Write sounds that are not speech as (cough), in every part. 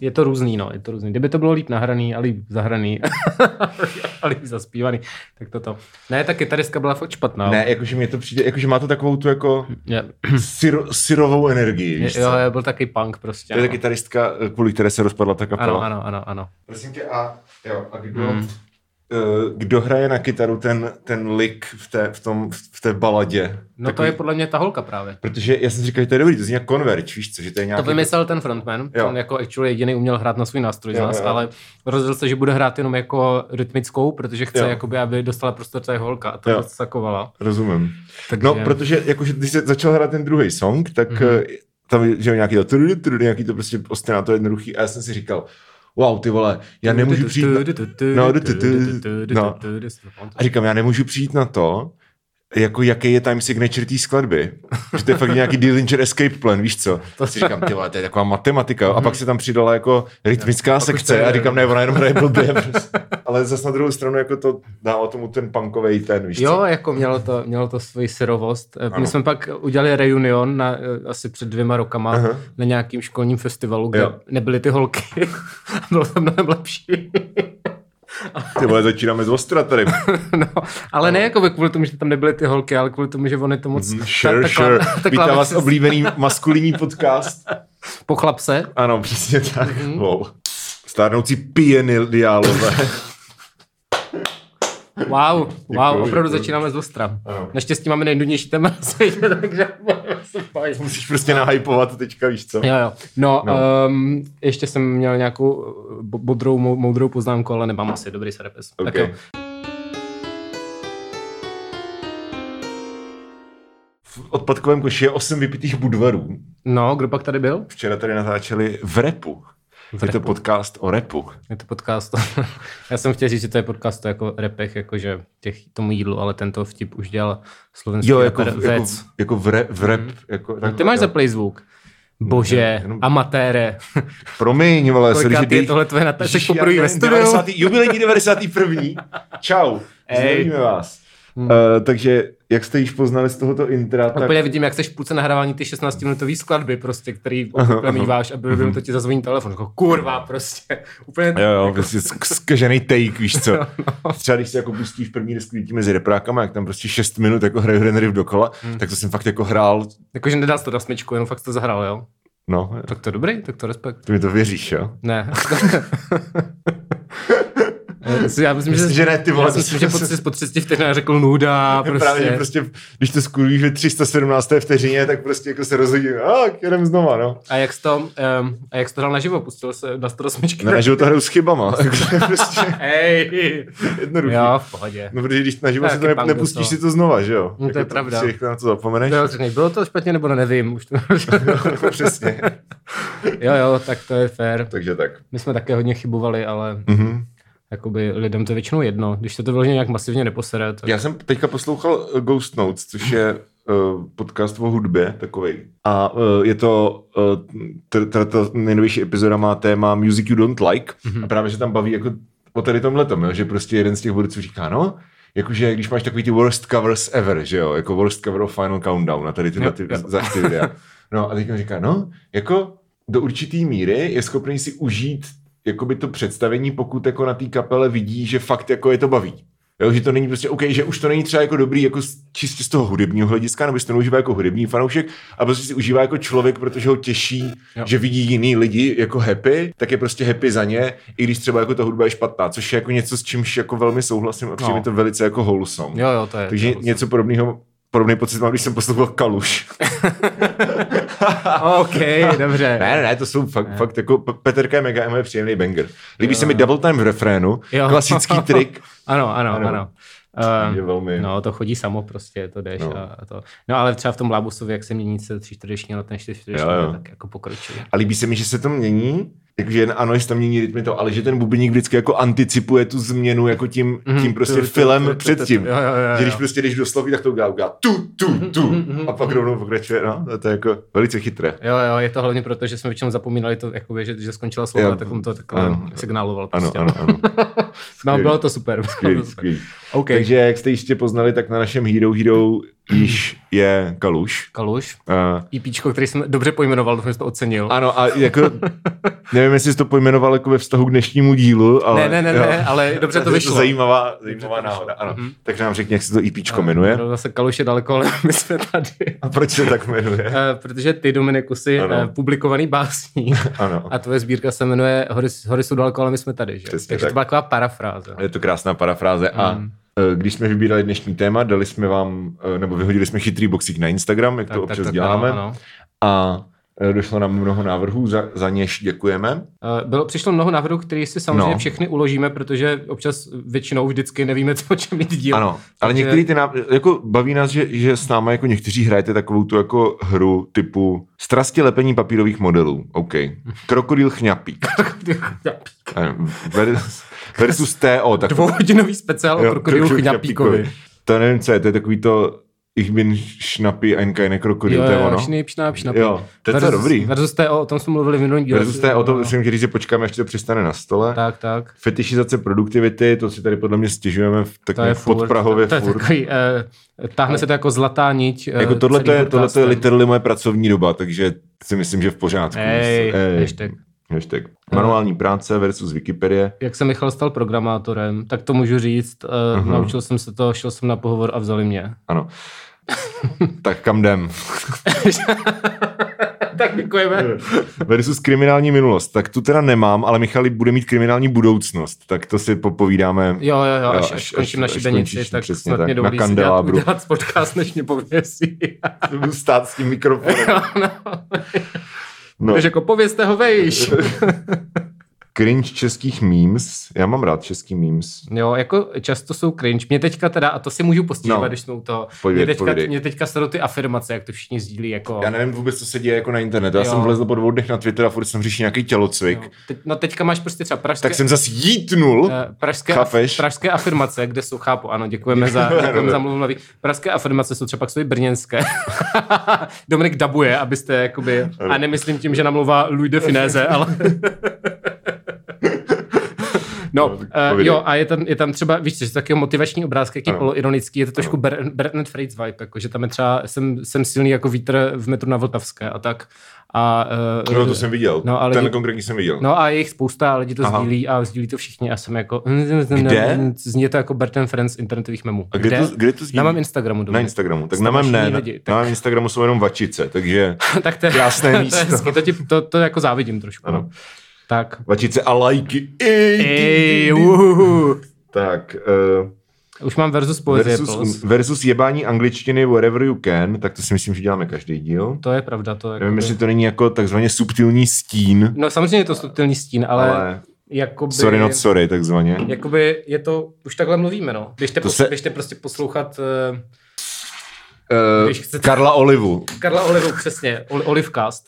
je to různý, no, je to různý. Kdyby to bylo líp nahraný a líp zahraný (laughs) a líp zaspívaný, tak toto. Ne, ta kytaristka byla fakt špatná. Ne, jakože mi to přijde, jakože má to takovou tu jako Je, syro, syrovou energii, víš jo, byl taky punk prostě. To je no. ta kytaristka, kvůli které se rozpadla ta kapela. Ano, ano, ano, ano. Prosím tě, a, jo, a kdo, Hmm. Hmm. kdo hraje na kytaru ten, ten lick v té, v, tom, v té baladě? No to je podle mě ta holka právě. Protože já jsem si říkal, že to je dobrý, to zní jak Converge, víš co, že to je nějaký... To vymyslel ten frontman, Jo. on jako actually jediný uměl hrát na svůj nástroj z Jo, nás, jo. ale rozhodl se, že bude hrát jenom jako rytmickou, protože chce, Jo. jakoby, aby dostala prostor ta holka a to Jo. zakovala. Rozumím. Takže... No, protože jakože když se začal hrát ten druhý song, tak Mhm. mm-hmm. tam je že jo, nějaký to, nějaký to prostě ostena, to jednoduchý a já jsem si říkal, wow, ty vole, já nemůžu přijít na... No, no. A říkám, já nemůžu přijít na to, jako jaký je time signature té skladby. Že to je fakt nějaký Dillinger Escape Plan, víš co? To si říkám, ty vole, to je taková matematika. jo. A pak se tam přidala jako rytmická to sekce je- a říkám, ne, ona jenom hraje blbě. (laughs) prostě. Ale zase na druhou stranu jako to dává tomu ten punkový ten, víš Jo, co? jako mělo to, mělo to svoji syrovost. Eh, My Ano. jsme pak udělali reunion na, eh, asi před dvěma rokama Aha. na nějakým školním festivalu, kde Jo. nebyly ty holky. (laughs) Bylo to mnohem lepší. Ty vole, začínáme z ostra tady. (laughs) no, ale ne jako kvůli tomu, že tam nebyly ty holky, ale kvůli tomu, že oni to moc... Mhm, Sure, ta, sure. ta Vítám vás oblíbený maskulinní podcast. (laughs) Pochlap se. Ano, přesně tak. Mhm. Wow. Stárnoucí pieniálové. Wow, wow, opravdu začínáme z ostra. Naštěstí máme nejdůležitější téma na světě, (laughs) takže. Musíš prostě nahypovat teďka, víš co? Jo, jo. No, no. Um, ještě jsem měl nějakou bo- bodrou, mou- moudrou poznámku, ale nemám asi dobrý serepes. Tak Okay. jo. V odpadkovém koši je osm vypitých budvarů. No, kdo pak tady byl? Včera tady natáčeli v repu. V je to podcast o repu. Je to podcast. Já jsem chtěl říct, že to je podcast o jako repech, jakože těch tomu jídlu, ale tento vtip už dělal slovenský Jo, jako, rapper jako, Vec. jako v, re, v rap. Mhm. Jako, takhle, ty máš jo. za play zvuk. Bože, jenom- amatére. Promiň, vole, sorry, Kolikátý že je tohle tvoje natáčení? Já poprvé ve studiu? 90. Jubilejní 91. Čau. Ej. Zdravíme vás. Hmm. Uh, takže, jak jste již poznali z tohoto intra, tak... Úplně vidím, jak seš v půlce nahrávání ty 16-minutové skladby, prostě, který obvykle míváš a byl Mhm. to ti zazvoní telefon. Jako, kurva, prostě. (laughs) Úplně Jo, jo, prostě zkažený take, víš co. (laughs) No. Třeba když se jako pustíš první desku lidí mezi reprákama, jak tam prostě 6 minut jako hraju ten riff dokola, Hmm. tak to jsem fakt jako hrál, Jakože nedal jsi to na smyčku, jenom fakt to zahrál, jo? no, Tak to dobrý, tak to respekt. ty mi to věříš, jo? Ne. (laughs) Já myslím, Myslím, že, že ne, ty vole, já to myslím, že po, po 30 vteřinách řekl nuda, Prostě. (laughs) Právě, prostě. prostě, když to skurvíš ve 317. vteřině, tak prostě jako se rozhodím, a jedem znova, no. A jak jsi to, um, a jak jsi to hrál naživo? Pustil se na to do smyčky? Ne, že to hraju s chybama, (laughs) (laughs) prostě Hej. jednoduchý. Jo, v pohodě. No, protože když naživo si to ne, nepustíš docela. si to znova, že jo? No, to je Jako pravda. Si rychle na to zapomeneš. Jo, řekni, bylo to špatně nebo ne, nevím. Už to... Přesně. jo, jo, tak to je fair. Takže tak. My jsme také hodně chybovali, ale Mhm. Jakoby lidem to je většinou jedno. Když se to vyloženě nějak masivně neposere, tak... Já jsem teďka poslouchal eh, Ghost Notes, což je uh, podcast o hudbě takový. A uh, je to, uh, ta nejnovější epizoda má téma Music You Don't Like Mhm. a právě se tam baví jako o tady tomhle tom, že prostě jeden z těch borců říká, no, jakože když máš takový ty worst covers ever, že jo, jako worst cover of Final Countdown a tady tyhle ty za ty videa. No a teď on říká, no, jako do určitý míry je schopný si užít jakoby to představení, pokud jako na té kapele vidí, že fakt jako je to baví. Jo, že to není prostě OK, že už to není třeba jako dobrý jako čistě z toho hudebního hlediska, nebo to neužívá jako hudební fanoušek, a prostě si užívá jako člověk, protože ho těší, Jo. jo. že vidí jiný lidi jako happy, tak je prostě happy za ně, i když třeba jako ta hudba je špatná, což je jako něco, s čímž jako velmi souhlasím a přijde No. mi to velice jako wholesome. Jo, jo, to je. Takže to je něco podobného Podobný pocit mám, když jsem poslouchal Kaluš. (laughs) OK, dobře. Ne, ne, ne, to jsou fakt, Ne. fakt jako P- Peterka je mega, je příjemný banger. Líbí Jo. se mi double time v refrénu, Jo. klasický (laughs) trik. Ano, ano, ano. Ano. ano. je Uh, velmi... no, to chodí samo prostě, to jdeš No. a, to. No, ale třeba v tom Lábusovi, jak se mění se tři čtvrteční na ten čtyři čtvrteční, Jo, jo. tak jako pokročí. A líbí se mi, že se to mění, jen ano, se tam mění rytmy to, ale že ten bubeník vždycky jako anticipuje tu změnu jako tím, Mhm, tím prostě filem předtím. Že když prostě jdeš do slovy, tak to udělá, udělá tu, tu, tu. Mhm, A pak mhm. rovnou pokračuje, no, to, je jako velice chytré. Jo, jo, je to hlavně proto, že jsme většinou zapomínali to, jakoby, že, že skončila slova, Jo. tak on to takhle Ano. signáloval. Ano, Prostě. ano, ano. (laughs) No, bylo to super. Skvělý, skvělý. OK. Takže jak jste jistě poznali, tak na našem Hero Hero již je Kaluš. Kaluš. Uh, EPčko, který jsem dobře pojmenoval, doufám, že to ocenil. Ano, a jako, nevím, jestli jsi to pojmenoval jako ve vztahu k dnešnímu dílu, ale... Ne, ne, ne, ne ale dobře to vyšlo. Je to zajímavá, zajímavá náhoda, ano. Mm-hmm. Takže nám řekni, jak se to EPčko jmenuje. No, zase Kaluš je daleko, ale my jsme tady. A proč se tak jmenuje? Uh, protože ty, Dominiku, jsi uh, publikovaný básník. ano. A tvoje sbírka se jmenuje Hory, Hory jsou daleko, ale my jsme tady, že? Přesně Takže tak. to byla taková parafráze. Je to krásná parafráze mm. a Eh, když jsme vybírali dnešní téma, dali jsme vám, eh, nebo vyhodili jsme chytrý boxík na Instagram, jak tak, to občas tak, tak, děláme. Ano, ano. A eh, došlo nám mnoho návrhů, za, za něž děkujeme. Bylo, přišlo mnoho návrhů, které si samozřejmě no. všechny uložíme, protože občas většinou vždycky nevíme, (laughs) co o čem mít díl. Ano, ale takže... některý ty návrhy, jako baví nás, že, že s námi jako někteří hrajete takovou tu jako hru typu strasti lepení papírových modelů. OK. (laughs) Krokodýl chňapík. Krokodýl chňapík (laughs) versus TO. Tak... Dvouhodinový speciál o krokodilu Chňapíkovi. To nevím, co je, to je takový to Ich bin Schnappi, ein keine Krokodil, to je ono. Schnapp, schnapp, schnapp. Jo, to je to dobrý. Versus TO, o tom jsme mluvili v minulý díle. Versus TO, to musím říct, že počkáme, až to přistane na stole. Tak, tak. Fetišizace produktivity, to si tady podle mě stěžujeme v takovém podprahově to, to, je takový, uh, táhne se to jako zlatá niť. Uh, jako tohle je, tohle je literally moje pracovní doba, takže si myslím, že v pořádku. Ej, Ej. hashtag. Hashtag. Manuální práce versus Wikipedie. Jak se Michal stal programátorem, tak to můžu říct. Uh, uh-huh. Naučil jsem se to, šel jsem na pohovor a vzali mě. Ano. tak kam jdem? (laughs) tak děkujeme. Versus kriminální minulost. Tak tu teda nemám, ale Michal bude mít kriminální budoucnost. Tak to si popovídáme. Jo, jo, jo, až, až, až skončím naši šibenici, tak snad tak, mě dovolí na kandelábru. dělat podcast, než mě pověsí. Budu stát s tím mikrofonem. (laughs) no. No. Takže jako povězte ho vejš. (laughs) cringe českých memes. Já mám rád český memes. Jo, jako často jsou cringe. Mě teďka teda, a to si můžu postívat, no. když jsme u toho. Povědět, mě, teďka, mě teďka se ty afirmace, jak to všichni sdílí. Jako... Já nevím vůbec, co se děje jako na internetu. Já jo. jsem vlezl po dvou dnech na Twitter a furt jsem řešil nějaký tělocvik. Jo. Teď, no teďka máš prostě třeba pražské... Tak jsem zase jítnul. Uh, pražské, af, pražské afirmace, kde jsou, chápu, ano, děkujeme za, děkujeme za mluvnou. Pražské afirmace jsou třeba jsou brněnské. (laughs) Dominik dabuje, abyste jakoby, a nemyslím tím, že namluvá Louis de Finéze, ale... (laughs) No, uh, jo, a je tam, je tam třeba, víš, že takový motivační obrázek, jaký poloironický, je to trošku Bernard Freitz vibe, jako, že tam je třeba, jsem, jsem silný jako vítr v metru na Vltavské a tak. A, uh, no, to jsem viděl. No, ale Ten lidi, konkrétní jsem viděl. No a je jich spousta, lidi to Aha. sdílí a sdílí to všichni a jsem jako... Kde? Zní to jako Bertrand Friends internetových memů. A kde, kde? To, kde to sdílí? Na mém Instagramu. Na Instagramu. Tak na mém ne. Lidi, tak... Na mém Instagramu jsou jenom vačice, takže (laughs) tak to je, krásné místo. (laughs) to, je to, ti, to, to jako závidím trošku. Ano. Tak. Vačice a lajky. Ej, Ej Tak. Uh, už mám versus poezie versus, versus jebání angličtiny wherever you can, tak to si myslím, že děláme každý díl. To je pravda. To Nevím, jestli to není jako takzvaně subtilní stín. No samozřejmě je to subtilní stín, ale... ale... Jakoby, sorry not sorry, takzvaně. Jakoby je to, už takhle mluvíme, no. Běžte, pos, se... běžte prostě poslouchat uh, Uh, chcete... Karla Olivu. Karla Olivu, přesně. Olivcast.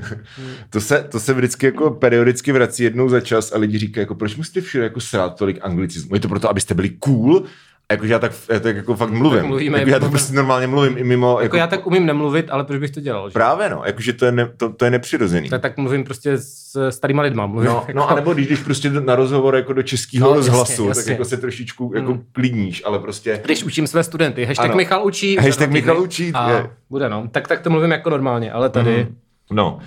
(laughs) to, se, to se vždycky jako periodicky vrací jednou za čas a lidi říkají, jako proč musíte všude jako srát tolik anglicismu? Je to proto, abyste byli cool? Jakože já tak, já tak jako fakt mluvím. Tak mluvíme, jako já tak prostě normálně mluvím i mimo. Jako, jako, já tak umím nemluvit, ale proč bych to dělal? Že? Právě no, jakože to je, ne, to, to je nepřirozený. Tak, tak mluvím prostě s starýma lidma. Mluvím, no, jako... no, anebo když jdeš prostě na rozhovor jako do českého no, rozhlasu, jasně, jasně. tak jako se trošičku jako mm. klidníš, ale prostě... Když učím své studenty, hashtag ano. Michal učí. Hashtag Michal učí. A je. bude no, tak, tak to mluvím jako normálně, ale tady... Mm. No,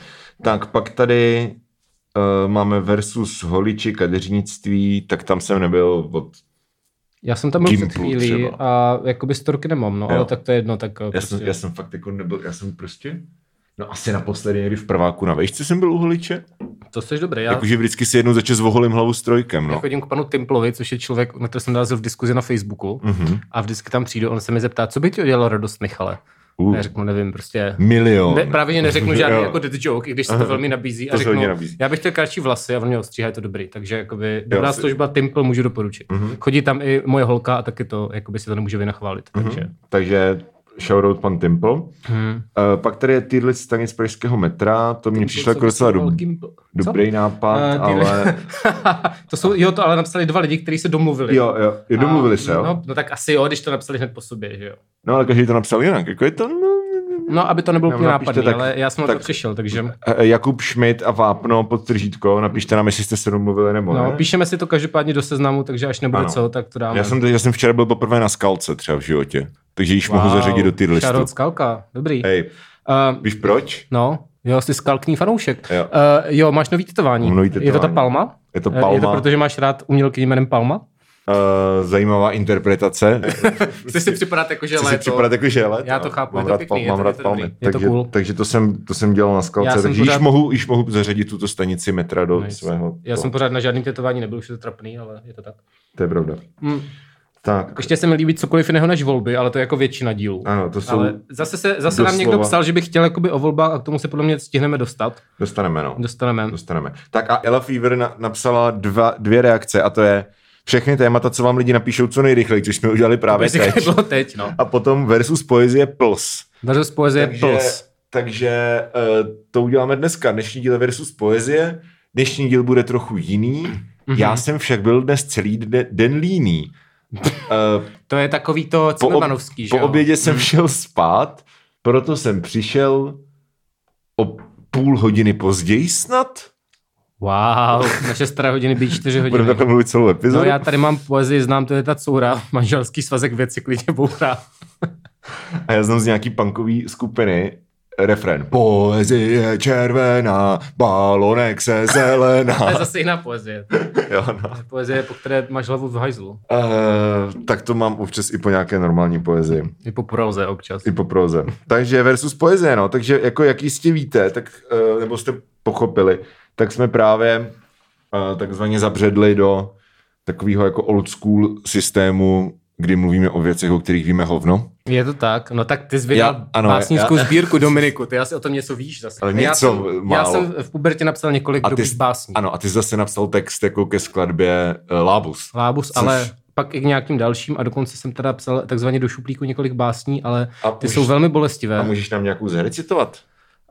tak pak tady uh, máme versus holiči kadeřnictví, tak tam jsem nebyl od já jsem tam byl před chvílí třeba. a jakoby storky nemám, no, jo. ale tak to je jedno. Tak já, prostě... jsem, já jsem fakt jako nebyl, já jsem prostě, no asi naposledy někdy v prváku na vejšce jsem byl u holiče. To jsi dobrý. Já... Jakože vždycky si jednou za čas voholím hlavu strojkem. No. Já chodím k panu Timplovi, což je člověk, na který jsem narazil v diskuzi na Facebooku. Mm-hmm. A vždycky tam přijdu, on se mi zeptá, co by ti udělalo radost, Michale? Uh, já řeknu, nevím, prostě... Milion. Ne, právě neřeknu žádný jako dead joke, i když se to velmi nabízí. A řeknu, nabízí. já bych chtěl kratší vlasy a on mě ostříhá, je to dobrý. Takže jakoby dobrá služba Timple můžu doporučit. Uh-huh. Chodí tam i moje holka a taky to, jakoby si to nemůže vynachválit. Uh-huh. Takže... takže shoutout pan Temple. Hmm. Uh, pak tady je týhle stanic pražského metra, to mě přišlo jako docela dob, dobrý nápad, uh, ale... (laughs) to jsou, jo, to ale napsali dva lidi, kteří se domluvili. Jo, jo, jo domluvili a, se, jo. No, no, tak asi jo, když to napsali hned po sobě, že jo. No, ale každý to napsal jinak, jako je to, no, No, aby to nebylo úplně nápadný, tak, ale já jsem tak, na to přišel, takže... Eh, Jakub Schmidt a Vápno pod tržítko, napište nám, jestli jste se domluvili nebo no, ne. píšeme si to každopádně do seznamu, takže až nebude ano. co, tak to dáme. Já jsem, já jsem včera byl poprvé na skalce třeba v životě. takže již wow. mohu zařadit do tier listu. Skalka, dobrý. Hej, uh, víš proč? No, jo, jsi skalkný fanoušek. Jo. Uh, jo, máš nový tetování. Nový Je to ta tetování. Palma? Je to Eh, Je to Palma, proto, že máš rád umělky jménem Palma? Uh, zajímavá interpretace. (laughs) Chceš si připadat jako, že Chci si léto. připadat jako že je léto. Já to chápu, mám je to rád, pěkný, pal- je mám to- rád je to palmy. Je to takže, cool. takže to jsem, to jsem dělal na skalce, takže pořád- již, mohu, již mohu zařadit tuto stanici metra do Nice. svého. Já to, jsem pořád na žádným tetování nebyl, už je to trapný, ale je to tak. to je pravda. Mm. Tak, Ještě se mi líbí cokoliv jiného než volby, ale to je jako většina dílů. ano, to jsou, Ale zase, se, zase nám někdo psal, že by chtěl jakoby o volbách a k tomu se podle mě stihneme dostat. dostaneme, no. Dostaneme. Dostaneme. Tak a Ella Fever na, napsala dva, dvě reakce a to je všechny témata, co vám lidi napíšou co nejrychleji, což jsme udělali právě teď. bylo teď, no. A potom versus poezie Pls. Versus poezie Takže, plus. takže uh, to uděláme dneska. Dnešní díl versus poezie. Dnešní díl bude trochu jiný. Mhm. Mm-hmm. Já jsem však byl dnes celý den, den líný. Uh, To je takový to ob, Cimrmanovský, že po jo? Mhm. obědě jsem šel spát, proto jsem přišel o půl hodiny později snad. Wow, naše staré hodiny být čtyři hodiny. Budeme takhle mluvit celou epizodu. No já tady mám poezii, znám, to je ta coura, manželský svazek věci klidně bourá. A já znám z nějaký punkový skupiny refren. Poezie červená, balonek se To zelená. je zase jiná poezie. (laughs) jo, no. To je poezie, po které máš hlavu v hajzlu. Uh, tak to mám občas i po nějaké normální poezii. I po proze občas. I po proze. Takže versus poezie, no. Takže jako jak jistě víte, tak, uh, nebo jste pochopili, tak jsme právě uh, takzvaně zabředli do takového jako old school systému, kdy mluvíme o věcech, o kterých víme hovno. Je to tak? No tak ty jsi vydal Já- ano, básnickou já- sbírku Dominiku, ty asi o tom něco víš zase. Ale já něco jsem, Já málo. jsem v pubertě napsal několik A ty, dobrých jsi- básní. ano, a ty jsi zase napsal text jako ke skladbě uh, Lábus. Lábus, Což- ale pak i k nějakým dalším a dokonce jsem teda psal takzvaně do šuplíku několik básní, ale A ty už- jsou velmi bolestivé. A můžeš nám nějakou zrecitovat?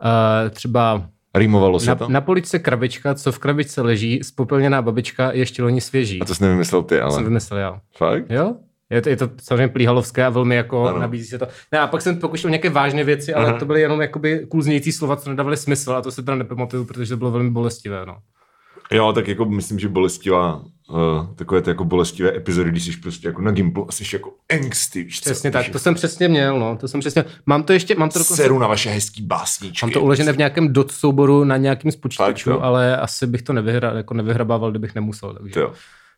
Uh, třeba Rýmovalo se na, to? na poličce krabička, co v krabičce leží, spopelněná babička, ještě loni svěží. A to jsi nevymyslel ty, ale... jsem vymyslel já. Fakt? Jo? Je to, je to samozřejmě plíhalovské a velmi jako Ano. ano. nabízí se to. Ne, a pak jsem pokoušel nějaké vážné věci, ale Aha. to byly jenom jakoby kulznějící slova, co nedávaly smysl a to se teda nepamatuju, protože to bylo velmi bolestivé. No. Jo, tak jako myslím, že bolestivá, uh, takové ty jako bolestivé epizody, když jsi prostě jako na Gimplu a jsi jako angsty, víš co? Přesně tak, Když to jsem přesně měl, no, to jsem přesně, mám to ještě, mám to dokonce, Seru na vaše hezký básničky. mám to uložené v nějakém dot souboru na nějakým z počítačů, Fakt, jo? ale asi bych to nevyhra, jako nevyhrabával, kdybych nemusel, takže, To jo.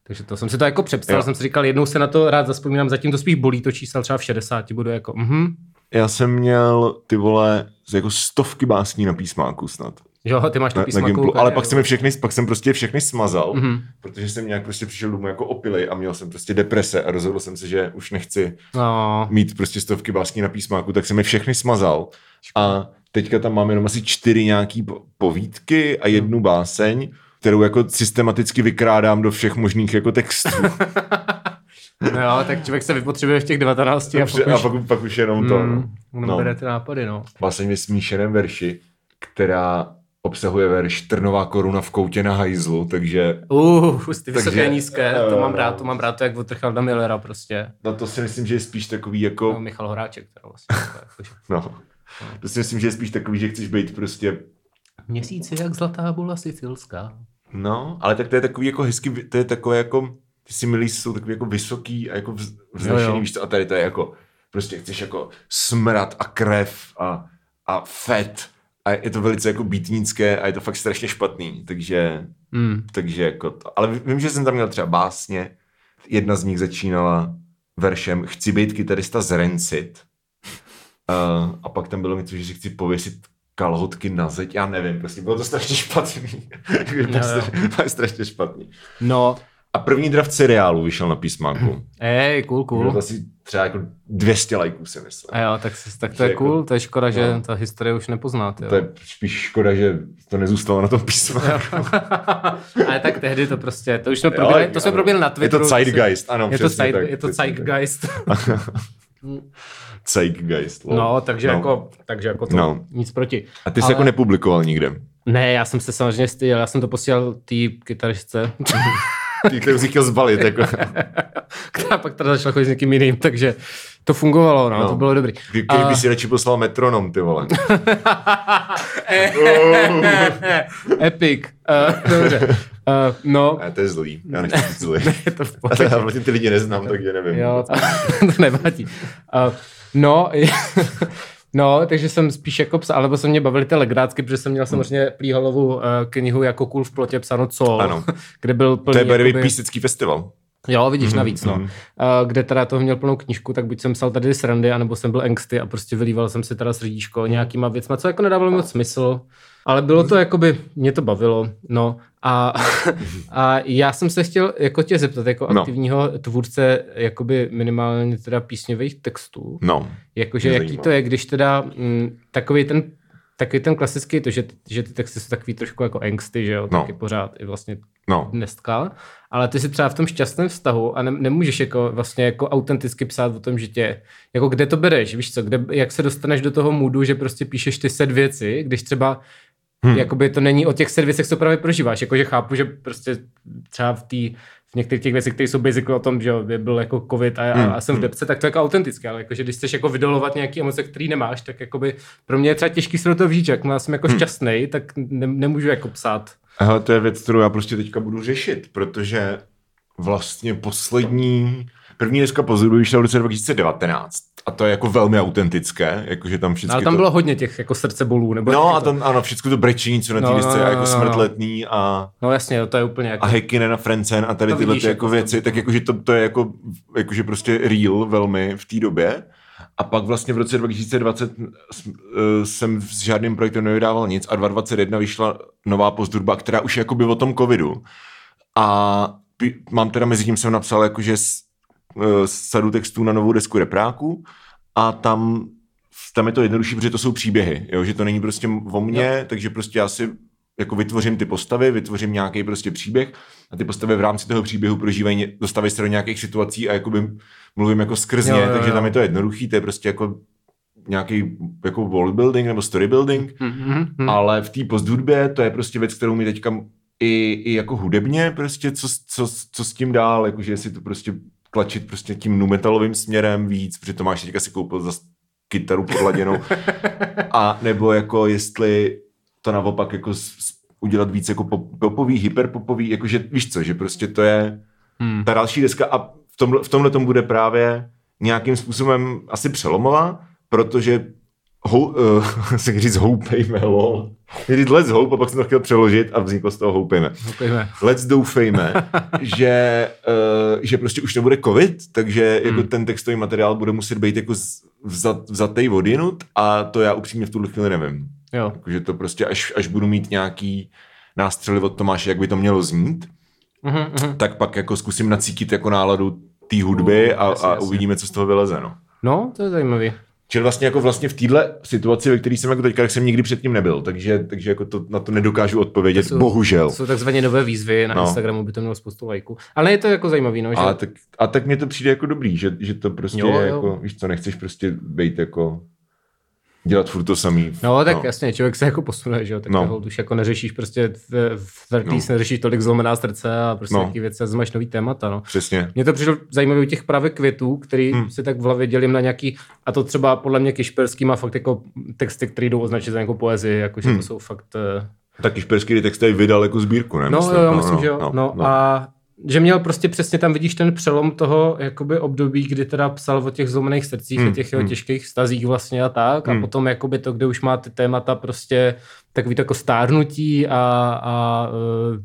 takže to jsem si to jako přepsal, Jo. jsem si říkal, jednou se na to rád zaspomínám, zatím to spíš bolí to číslo, třeba v 60 budu jako, mhm, Já jsem měl ty vole jako stovky básní na písmáku snad. Jo, ty máš to Na, na písma Gimplu, ale pak jsem je všechny, pak jsem prostě všechny smazal, Mhm. mm-hmm. protože jsem nějak prostě přišel domů jako opilej a měl jsem prostě deprese a rozhodl jsem se, že už nechci no, mít prostě stovky básní na písmáku, tak jsem je všechny smazal a teďka tam máme jenom asi čtyři nějaký po- povídky a jednu báseň, kterou jako systematicky vykrádám do všech možných jako textů. (laughs) no jo, tak člověk se vypotřebuje v těch 19 a Dobře, pak a už, pak, pak už jenom to. mm. No. bere ty nápady, no. Báseň ve smíšeném verši, která obsahuje verš Trnová koruna v koutě na hajzlu, takže Uh, ty vysoké, Takže, nízké, to eh, mám rád, to mám rád, to jak od Richarda Millera prostě. na to si myslím, že je spíš takový No, jako, Michal Horáček, teda vlastně. jako- (laughs) no, to si myslím, že je spíš takový, že chceš být prostě Měsíce jak zlatá bula sicilská. No, ale tak to je takový jako hezky, to je takové jako, ty si milí jsou takový jako vysoký a jako vz- vznešený, jo. víš co, a tady to je jako, prostě chceš jako smrad a krev a, a fet a je to velice jako býtnické a je to fakt strašně špatný, takže, Mm. takže jako to, ale vím, že jsem tam měl třeba básně, jedna z nich začínala veršem Chci být kytarista z Rancid uh, (laughs) a pak tam bylo něco, že si chci pověsit kalhotky na zeď, já nevím, prostě bylo to strašně špatný. (laughs) bylo strašně, strašně špatný. No, A první draft seriálu vyšel na písmánku. (clears throat) ej, cool, Bylo cool. to asi třeba jako 200 lajků, si myslím. A jo, tak, tak to je jako- cool, to je škoda, že no. ta historie už nepoznáte. To je spíš škoda, že to nezůstalo na tom písmánku. (laughs) Ale tak tehdy to prostě, to už jsme probírali, to jsme probírali na Je to Twitteru. zeitgeist, ano, Je to, zeit, tak, je to zeitgeist. (laughs) Zeitgeist. No, takže No. jako, takže jako to No. nic proti. A ty jsi Ale- jako nepublikoval nikde. Ne, já jsem se samozřejmě styl, já jsem to posílal té kytaristce, (laughs) Ty, kterou jsi chtěl zbalit. Jako. (laughs) která pak teda začala chodit s někým jiným, takže to fungovalo, no, No. to bylo dobrý. Když A- by si radši poslal metronom, ty vole. (laughs) Epic. Uh, dobře. Uh, no, Ne, to je zlý. Já nechci být zlý. (laughs) je to v A pohodě. já vlastně ty lidi neznám, takže nevím. Jo, to, to nevadí. Uh, No, No, takže jsem spíš jako psal, alebo se mě bavili ty legrácky, protože jsem měl samozřejmě Plíhalovou uh, knihu jako Kůl v plotě psáno co, ano. (laughs) kde byl plný... To je jakoby... písecký festival. Jo, vidíš, mm-hmm. navíc, no. Mm-hmm. Uh, kde teda toho měl plnou knížku, tak buď jsem psal tady srandy, anebo jsem byl angsty a prostě vylíval jsem si teda srdíčko nějakýma věcma, co jako nedávalo moc smysl. Ale bylo to jakoby, mě to bavilo, no. A, (laughs) a já jsem se chtěl jako tě zeptat, jako no. aktivního tvůrce jakoby minimálně teda písňových textů. No. Jakože jaký to je, když teda m, mm, takový ten takový ten klasický, to, že, že ty texty jsou takový trošku jako angsty, že jo, no. taky pořád i vlastně no. dneska, ale ty si třeba v tom šťastném vztahu a ne, nemůžeš jako vlastně jako autenticky psát o tom, že tě, jako kde to bereš, víš co, kde, jak se dostaneš do toho můdu, že prostě píšeš ty set věci, když třeba Hmm. Jakoby to není o těch servisech, co právě prožíváš. Jakože chápu, že prostě třeba v té v některých těch věcech, které jsou basically o tom, že byl jako covid a, hmm. a jsem v hmm. depce, tak to je jako autentické, ale jakože když chceš jako vydolovat nějaké emoce, které nemáš, tak jakoby pro mě je třeba těžký se do toho vžít, jak jsem jako hmm. šťastný, tak ne, nemůžu jako psát. Aha, to je věc, kterou já prostě teďka budu řešit, protože vlastně poslední, první dneska pozoruju vyšel v roce 2019 a to je jako velmi autentické, jakože tam všechno. Ale tam to... bylo hodně těch jako srdcebolů. Nebo no a tam, ano, všechno to brečení, co na té no, no, no, jako no, smrtletný a... No jasně, to je úplně jako... A Hekinen a Frencen a tady tyhle ty jako, jako věci, tak jakože to, to je jako, jakože prostě real velmi v té době. A pak vlastně v roce 2020 eh, jsem s žádným projektem nevydával nic a 2021 vyšla nová pozdurba, která už je jakoby o tom covidu. A mám teda mezi tím jsem napsal jakože sadu textů na novou desku repráku a tam tam je to jednodušší, protože to jsou příběhy, jo? že to není prostě o mně, no. takže prostě já si jako vytvořím ty postavy, vytvořím nějaký prostě příběh a ty postavy v rámci toho příběhu prožívají, dostávají se do nějakých situací a jakoby mluvím jako jo, jo. takže tam je to jednoduchý, to je prostě jako nějaký jako world building nebo story building, mm-hmm. ale v té posthudbě to je prostě věc, kterou mi teďka i, i jako hudebně prostě, co, co, co s tím dál, jakože jestli to prostě tlačit prostě tím numetalovým směrem víc, protože to máš teďka si koupil za kytaru podladěnou, (laughs) a nebo jako jestli to naopak jako udělat víc jako pop, popový, hyperpopový, jakože víš co, že prostě to je hmm. ta další deska a v, tom, v tomhle tom bude právě nějakým způsobem asi přelomová, protože hou, (laughs) uh, se říct houpejme, lol. Říct let's hope, a pak jsem to chtěl přeložit a vzniklo z toho houpejme. houpejme. Let's doufejme, (laughs) že, uh, že prostě už nebude covid, takže hmm. jako ten textový materiál bude muset být jako vzat, vzatej vodinut a to já upřímně v tuhle chvíli nevím. Jo. Že to prostě, až, až budu mít nějaký nástřely od Tomáše, jak by to mělo znít, uh-huh, tak pak jako zkusím nacítit jako náladu té hudby uh, a, jasně, a uvidíme, co z toho vyleze. No, no to je zajímavý. Čili vlastně jako vlastně v téhle situaci, ve které jsem jako teďka, tak jsem nikdy předtím nebyl, takže, takže jako to, na to nedokážu odpovědět, to jsou, bohužel. To jsou takzvaně nové výzvy, na no. Instagramu by to mělo spoustu lajků. Ale je to jako zajímavý, no, že... A tak, a tak mně to přijde jako dobrý, že, že to prostě jo, je jo. jako, víš co, nechceš prostě být jako dělat furt to samý. No, tak no. jasně, člověk se jako posune, že jo, tak no. už jako neřešíš prostě v Vertís, no. neřešíš tolik zlomená srdce a prostě no. nějaký věci a máš nový témata, no. Přesně. Mně to přišlo zajímavé u těch právě květů, který hmm. si tak v hlavě dělím na nějaký, a to třeba podle mě Kišperský má fakt jako texty, které jdou označit za nějakou poezii, jakože hmm. to jsou fakt... Uh... Tak Kišperský texty vydal jako sbírku, ne? No, myslím, jo, jo, no, myslím, no, že jo. No, no, no. A že měl prostě přesně tam vidíš ten přelom toho jakoby období, kdy teda psal o těch zlomených srdcích, hmm. o těch jeho hmm. těžkých stazích vlastně a tak hmm. a potom jakoby to, kde už má ty témata prostě takový jako stárnutí a, a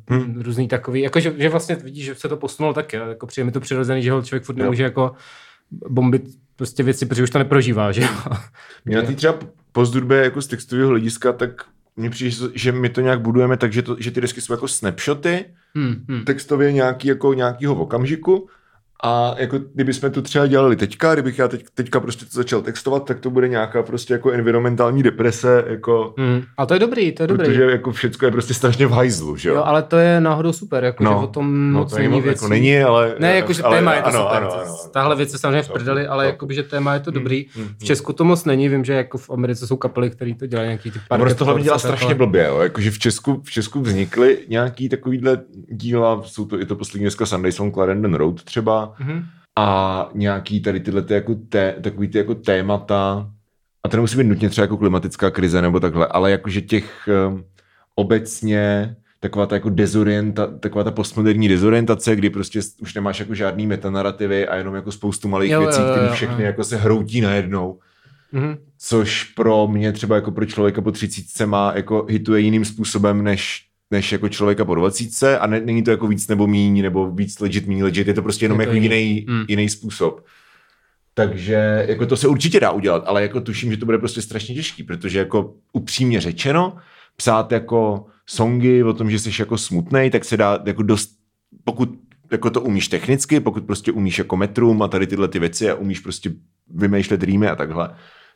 uh, hmm. různý takový, jakože že vlastně vidíš, že se to posunulo taky, jako přijde mi to přirozený, že ho člověk furt nemůže jako bombit prostě věci, protože už to neprožívá, že jo. Mě na té třeba pozdrubě jako z textového hlediska, tak mně přijde, že my to nějak budujeme tak, že, to, že ty desky jsou jako snapshoty, hmm, hmm. textově nějaký, jako nějakýho okamžiku a jako kdybychom to třeba dělali teďka, kdybych já teď, teďka prostě to začal textovat, tak to bude nějaká prostě jako environmentální deprese, jako... Hmm. A to je dobrý, to je dobrý. Protože jako všechno je prostě strašně v hajzlu, že jo? jo ale to je náhodou super, jako no, že o tom no, moc to není věc. Jako není, ale... Ne, jakože téma je to ano, super. Ano, ano, Tahle věc je samozřejmě v prdeli, ale jakoby, že téma je to hmm, dobrý. Hmm, hmm, v Česku to moc není, vím, že jako v Americe jsou kapely, které to dělají nějaký ty pár. Prostě to hlavně dělá strašně blbě, jo? Jakože v Česku, v Česku vznikly nějaký takovýhle díla, jsou to i to poslední dneska Sunday Song Clarendon Road třeba, mm-hmm a nějaký tady tyhle ty jako té, takový ty jako témata, a to nemusí být nutně třeba jako klimatická krize nebo takhle, ale jakože těch um, obecně taková ta jako dezorienta, taková ta postmoderní dezorientace, kdy prostě už nemáš jako žádný metanarativy a jenom jako spoustu malých jo, věcí, které všechny jo. jako se hroutí najednou. Mm-hmm. Což pro mě třeba jako pro člověka po třicítce má jako hituje jiným způsobem než než jako člověka po 20 a ne, není to jako víc nebo míň, nebo víc legit, míň legit, je to prostě jenom je to jako jiný, mm. jiný způsob. Takže jako to se určitě dá udělat, ale jako tuším, že to bude prostě strašně těžký, protože jako upřímně řečeno, psát jako songy o tom, že jsi jako smutnej, tak se dá jako dost, pokud jako to umíš technicky, pokud prostě umíš jako metrum a tady tyhle ty věci a umíš prostě vymýšlet rýmy a takhle,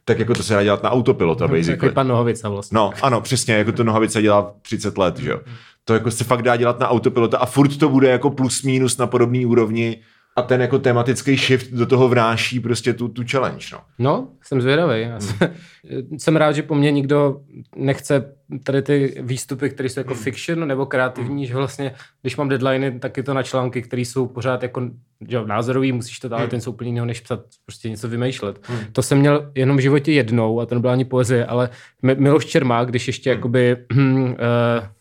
tak jako to se dá dělat na autopilota, no, basically. Jako pan Nohavica vlastně. No, ano, přesně, jako to Nohavica dělá 30 let, že jo. To jako se fakt dá dělat na autopilota a furt to bude jako plus minus na podobný úrovni a ten jako tematický shift do toho vnáší prostě tu, tu challenge, no. No, jsem zvědavý. Hmm. (laughs) jsem rád, že po mně nikdo nechce tady ty výstupy, které jsou jako hmm. fiction nebo kreativní, hmm. že vlastně, když mám deadliny, tak je to na články, které jsou pořád jako že názorový, musíš to dát, hmm. ten jsou úplně jiného, než psat, prostě něco vymýšlet. Hmm. To jsem měl jenom v životě jednou a to nebyla ani poezie, ale Miloš Čermák, když ještě hmm. jakoby uh, (clears throat)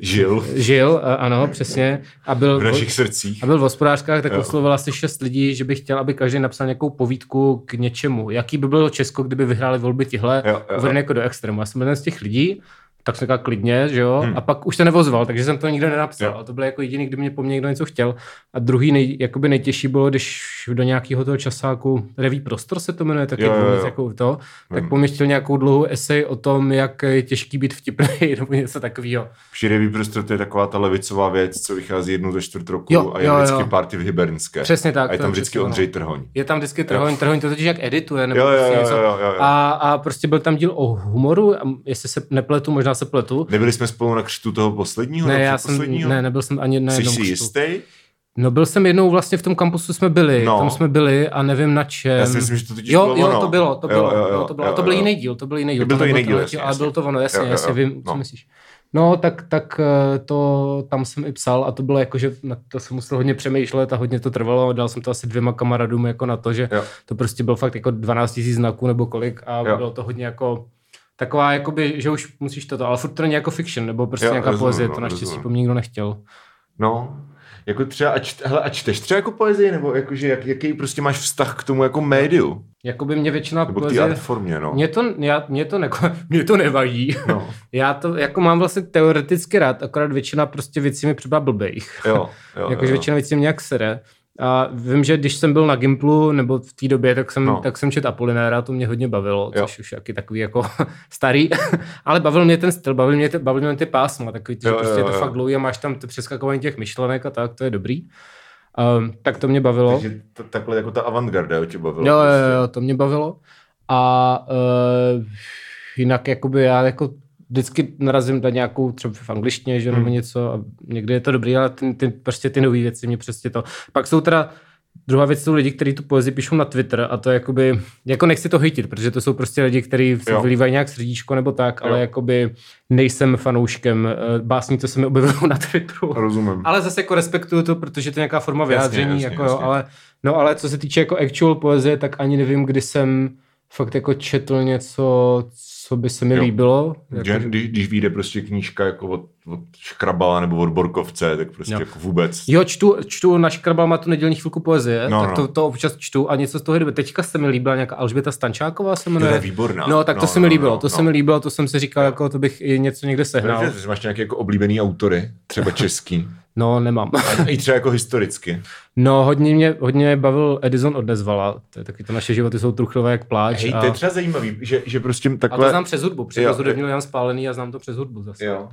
Žil. Žil, ano, přesně. A byl v našich srdcích. A byl v hospodářkách, tak oslovil asi šest lidí, že by chtěl, aby každý napsal nějakou povídku k něčemu. Jaký by bylo Česko, kdyby vyhráli volby tihle, uvedené jako do extrému. Já jsem jeden z těch lidí, tak jsem říkal klidně, že jo, hmm. a pak už se nevozval, takže jsem to nikdo nenapsal. Jo. A to bylo jako jediný, kdy mě po mně někdo něco chtěl. A druhý nej, jakoby nejtěžší bylo, když do nějakého toho časáku, Reví prostor se to jmenuje, taky jo, jo, jo. Jako to, tak po mě chtěl nějakou dlouhou esej o tom, jak je těžký být vtipný (laughs) nebo něco takového. Při Reví prostor to je taková ta levicová věc, co vychází jednu ze čtvrt roku jo, a je jo, vždycky jo. party v Hybernské. Přesně tak. A je tam vždycky Ondřej Trhoň. Je tam vždycky Trhoň, Trhoň to totiž jak edituje. Nebo jo, jo, prostě jo, jo, jo, jo. A, a prostě byl tam díl o humoru, jestli se nepletu, možná se pletu. Nebyli jsme spolu na křtu toho posledního? Ne, já jsem, ne, nebyl jsem ani na jednom Jsi si jistý? No byl jsem jednou vlastně v tom kampusu jsme byli, no. tam jsme byli a nevím na čem. Já si myslím, že to totiž jo, bylo jo, ono. to bylo, to bylo, jo, jo, jo, to bylo, jo, jo, to byl jiný díl, to byl jiný díl. Byl to jiný díl, jasně, Ale bylo to ono, jasně, jo, jo, jasně, vím, no. co myslíš. No, tak, tak eh, to tam jsem i psal a to bylo jako, že na to jsem musel hodně přemýšlet a hodně to trvalo. Dal jsem to asi dvěma kamarádům jako na to, že jo. to prostě byl fakt jako 12 000 znaků nebo kolik a jo. bylo to hodně jako taková, jakoby, že už musíš toto, ale furt to není jako fiction, nebo prostě jo, nějaká rozumím, poezie, no, to naštěstí po mně nikdo nechtěl. No, jako třeba, a, hele, a čteš třeba jako poezii, nebo jakože jak, jaký prostě máš vztah k tomu jako médiu? Jakoby mě většina nebo poezie... formě, no. Mě to, já, mě to, neko, (laughs) mě to nevadí. No. (laughs) já to jako mám vlastně teoreticky rád, akorát většina prostě věcí mi třeba blbejch. Jo, jo, (laughs) Jakože většina věcí mě nějak sere. A vím, že když jsem byl na Gimplu, nebo v té době, tak jsem, no. tak jsem čet Apolinéra, to mě hodně bavilo, jo. což už je takový jako (laughs) starý, (laughs) ale bavil mě ten styl, bavil mě, ty, bavil mě ty pásma, takový, jo, že prostě jo, je to jo. fakt dlouhý a máš tam přeskakování těch myšlenek a tak, to je dobrý. Um, tak to mě bavilo. Takže to, takhle jako ta avantgarda tě bavilo. Jo, prostě. jo, jo, to mě bavilo. A uh, jinak jakoby já jako vždycky narazím na nějakou třeba v angličtině, že, nebo hmm. něco a někdy je to dobrý, ale ty, ty, prostě ty nové věci mě přesně to. Pak jsou teda Druhá věc jsou lidi, kteří tu poezii píšou na Twitter a to je jakoby, jako nechci to hytit, protože to jsou prostě lidi, kteří vylívají nějak srdíčko nebo tak, jo. ale jakoby nejsem fanouškem eh, básní, co se mi objevují na Twitteru. Rozumím. Ale zase jako respektuju to, protože to je nějaká forma vyjádření, jasně, jako jasně, jasně. ale no ale co se týče jako actual poezie, tak ani nevím, kdy jsem fakt jako četl něco, co by se mi jo. líbilo. Jako... Když, když vyjde prostě knížka jako od, od Škrabala nebo od Borkovce, tak prostě jo. jako vůbec. Jo, čtu, čtu na Škrabal má tu nedělní chvilku poezie, no, tak no. To, to občas čtu a něco z toho jde. Teďka se mi líbila nějaká Alžběta Stančáková se jmenuje. To je výborná. No, tak to no, se mi no, líbilo, no, to no. se mi líbilo, to jsem si říkal, jako to bych i něco někde sehnal. No, máš nějaké jako oblíbený autory, třeba (laughs) český. No, nemám. I třeba jako historicky. (laughs) No, hodně mě, hodně bavil Edison od Nezvala. To je taky to naše životy jsou truchlové jak pláč. Hej, a... to je třeba zajímavý, že, že prostě takhle... A to znám přes hudbu, přes hudební Jan Spálený a znám to přes hudbu zase. Jo.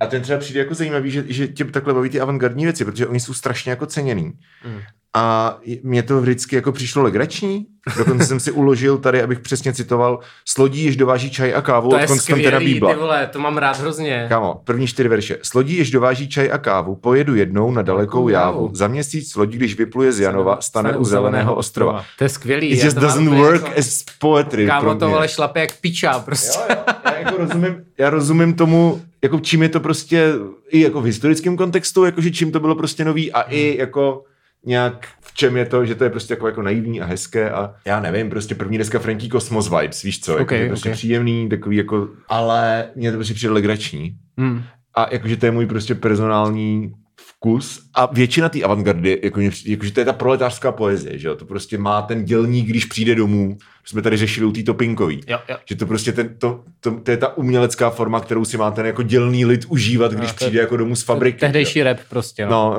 A ten třeba přijde jako zajímavý, že, že tě takhle baví ty avantgardní věci, protože oni jsou strašně jako ceněný. Mm. A mě to vždycky jako přišlo legrační. Dokonce jsem si uložil tady, abych přesně citoval, slodí jež dováží čaj a kávu to od Konstantina Bíbla. Ty vole, to mám rád hrozně. Kámo, první čtyři verše. Slodí jež dováží čaj a kávu, pojedu jednou na dalekou jávu. Za měsíc lodí, když vypluje z Janova, stane, u zeleného ostrova. To je skvělý. It just doesn't work jako... as poetry. Kámo, to vole šlape jak piča prostě. Jo, jo. Já, jako rozumím, já rozumím tomu, jako čím je to prostě i jako v historickém kontextu, jakože čím to bylo prostě nový a hmm. i jako nějak v čem je to, že to je prostě jako, jako naivní a hezké a já nevím, prostě první deska Frankie Cosmos Vibes, víš co, okay, jako, okay. prostě příjemný, takový jako, ale mě to prostě přijde legrační. Hmm. a jakože to je můj prostě personální vkus a většina té avantgardy, jako, jakože to je ta proletářská poezie, že jo? to prostě má ten dělník, když přijde domů, jsme tady řešili u té topinkový, jo, jo. že to prostě ten, to, to, to, je ta umělecká forma, kterou si má ten jako dělný lid užívat, když no, přijde jako domů z fabriky. Tehdejší rap prostě. No. no.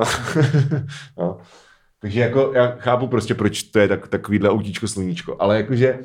(laughs) no. Takže jako já chápu prostě, proč to je tak, takovýhle autíčko sluníčko, ale jakože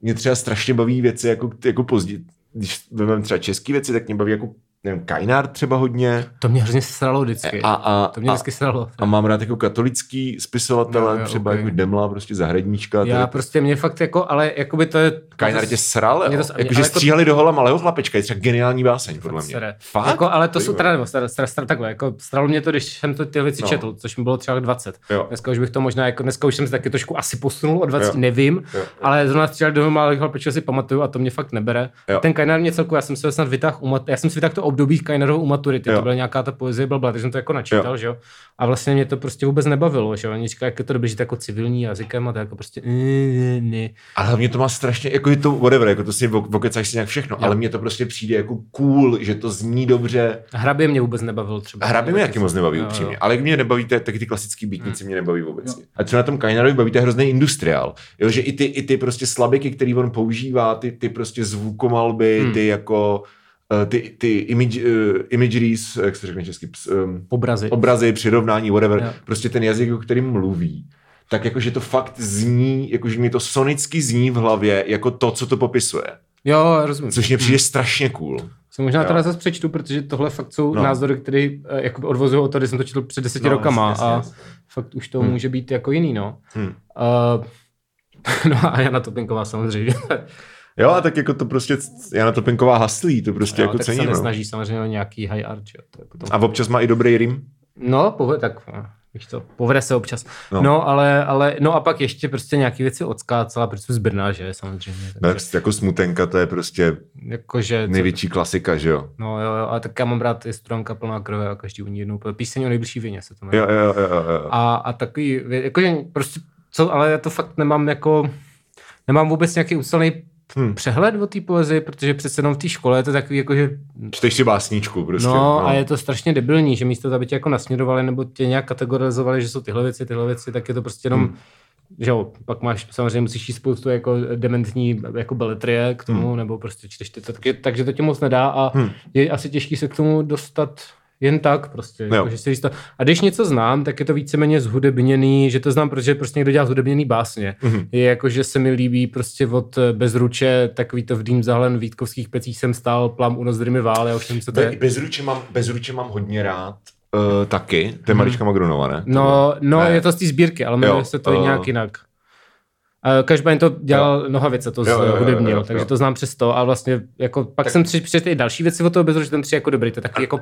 mě třeba strašně baví věci jako, jako později, když vezmeme třeba české věci, tak mě baví jako nevím, Kajnár třeba hodně. To mě hrozně sralo vždycky. A, a, to mě vždycky sralo. A mám rád jako katolický spisovatele, no, jo, třeba okay. jako Demla, prostě zahradníčka. Já tady... prostě mě fakt jako, ale jako by to je... Kajnár tě sral, to, jakože jako... stříhali do hola malého chlapečka, je třeba geniální báseň, podle mě. Sere. Fakt? Jako, ale to jsou teda, nebo star, star, star, takhle, jako stralo mě to, když jsem to ty věci no. četl, což mi bylo třeba 20. Jo. Dneska už bych to možná, jako dneska už jsem se taky trošku asi posunul o 20, jo. nevím, jo. ale zrovna stříhali do malého chlapečka si pamatuju a to mě fakt nebere. Ten Kajnár mě celku, já jsem se snad vytáhl, já jsem si vytáhl to období Kajnárovou maturity, jo. to byla nějaká ta poezie blbla, takže jsem to jako načítal, jo. že jo. A vlastně mě to prostě vůbec nebavilo, že jo. Oni říkají, jak je to dobré, že to jako civilní jazykem a to jako prostě ne. A hlavně to má strašně, jako je to whatever, jako to si vokecáš si nějak všechno, jo. ale mně to prostě přijde jako cool, že to zní dobře. Hrabě mě vůbec nebavil třeba. Hrabě mě taky moc nebaví upřímně, ale mě nebaví taky ty klasický beatnici hmm. mě nebaví vůbec. Jo. A třeba na tom Kainarovi bavíte hrozný industriál. Jo, že i ty, i ty prostě slabiky, který on používá, ty, ty prostě zvukomalby, hmm. ty jako ty, ty image, uh, imageries, jak se řekne česky, um, obrazy. obrazy, přirovnání, whatever, jo. prostě ten jazyk, o kterým mluví, tak jakože to fakt zní, jakože mi to sonicky zní v hlavě jako to, co to popisuje. Jo, rozumím. Což mě přijde hmm. strašně cool. Co možná jo. teda zase přečtu, protože tohle fakt jsou no. názory, které jako odvozují o to, když jsem to četl před deseti no, rokama jasně, jasně, a fakt už to hmm. může být jako jiný, no. Hmm. Uh, (laughs) no a Jana Topinková samozřejmě. Jo, a tak jako to prostě, Jana Topinková haslí, to prostě jo, jako tak cením. se nesnaží samozřejmě o nějaký high art, jo. To je potom... A občas má i dobrý rým? No, povede, tak víš to, povede se občas. No, no ale, ale, no a pak ještě prostě nějaký věci odskácela, protože z Brna, že samozřejmě. Takže... Tak jako smutenka, to je prostě Jakože, největší co... klasika, že jo? No jo, jo, ale tak já mám rád, je studánka plná krve a každý u ní jednou píseň o nejbližší vině se to jmenuje. Jo, jo, jo, jo. A, a takový, jakože prostě, co, ale já to fakt nemám jako, nemám vůbec nějaký úcelný hmm. přehled o té poezii, protože přece jenom v té škole je to takový jako, že... Čteš si básničku prostě. No, no, a je to strašně debilní, že místo toho, aby tě jako nasměrovali nebo tě nějak kategorizovali, že jsou tyhle věci, tyhle věci, tak je to prostě jenom... Hmm že jo, pak máš, samozřejmě musíš jít spoustu jako dementní jako beletrie k tomu, hmm. nebo prostě čteš ty, taky, takže to tě moc nedá a hmm. je asi těžký se k tomu dostat jen tak prostě. Jako, že si to... A když něco znám, tak je to víceméně zhudebněný, že to znám, protože prostě někdo dělá zhudebněný básně. Mm-hmm. Je jako, že se mi líbí prostě od eh, Bezruče, takový to v Dým zahlen Vítkovských pecích jsem stál, plam u nozdrymi vále, už nevím, co to je. Bezruče mám, Bezruče mám hodně rád. Uh, taky, to je mhm. Marička Magronova, ne? No, no ne. je to z té sbírky, ale jmenuje se to uh, nějak jinak. Každopádně to dělal jo. Nohavice, to zhudebnil, takže to znám přes to a vlastně jako pak tak... jsem přečetl i další věci o toho Bezruče, ten přijde jako dobrý, to je taky jako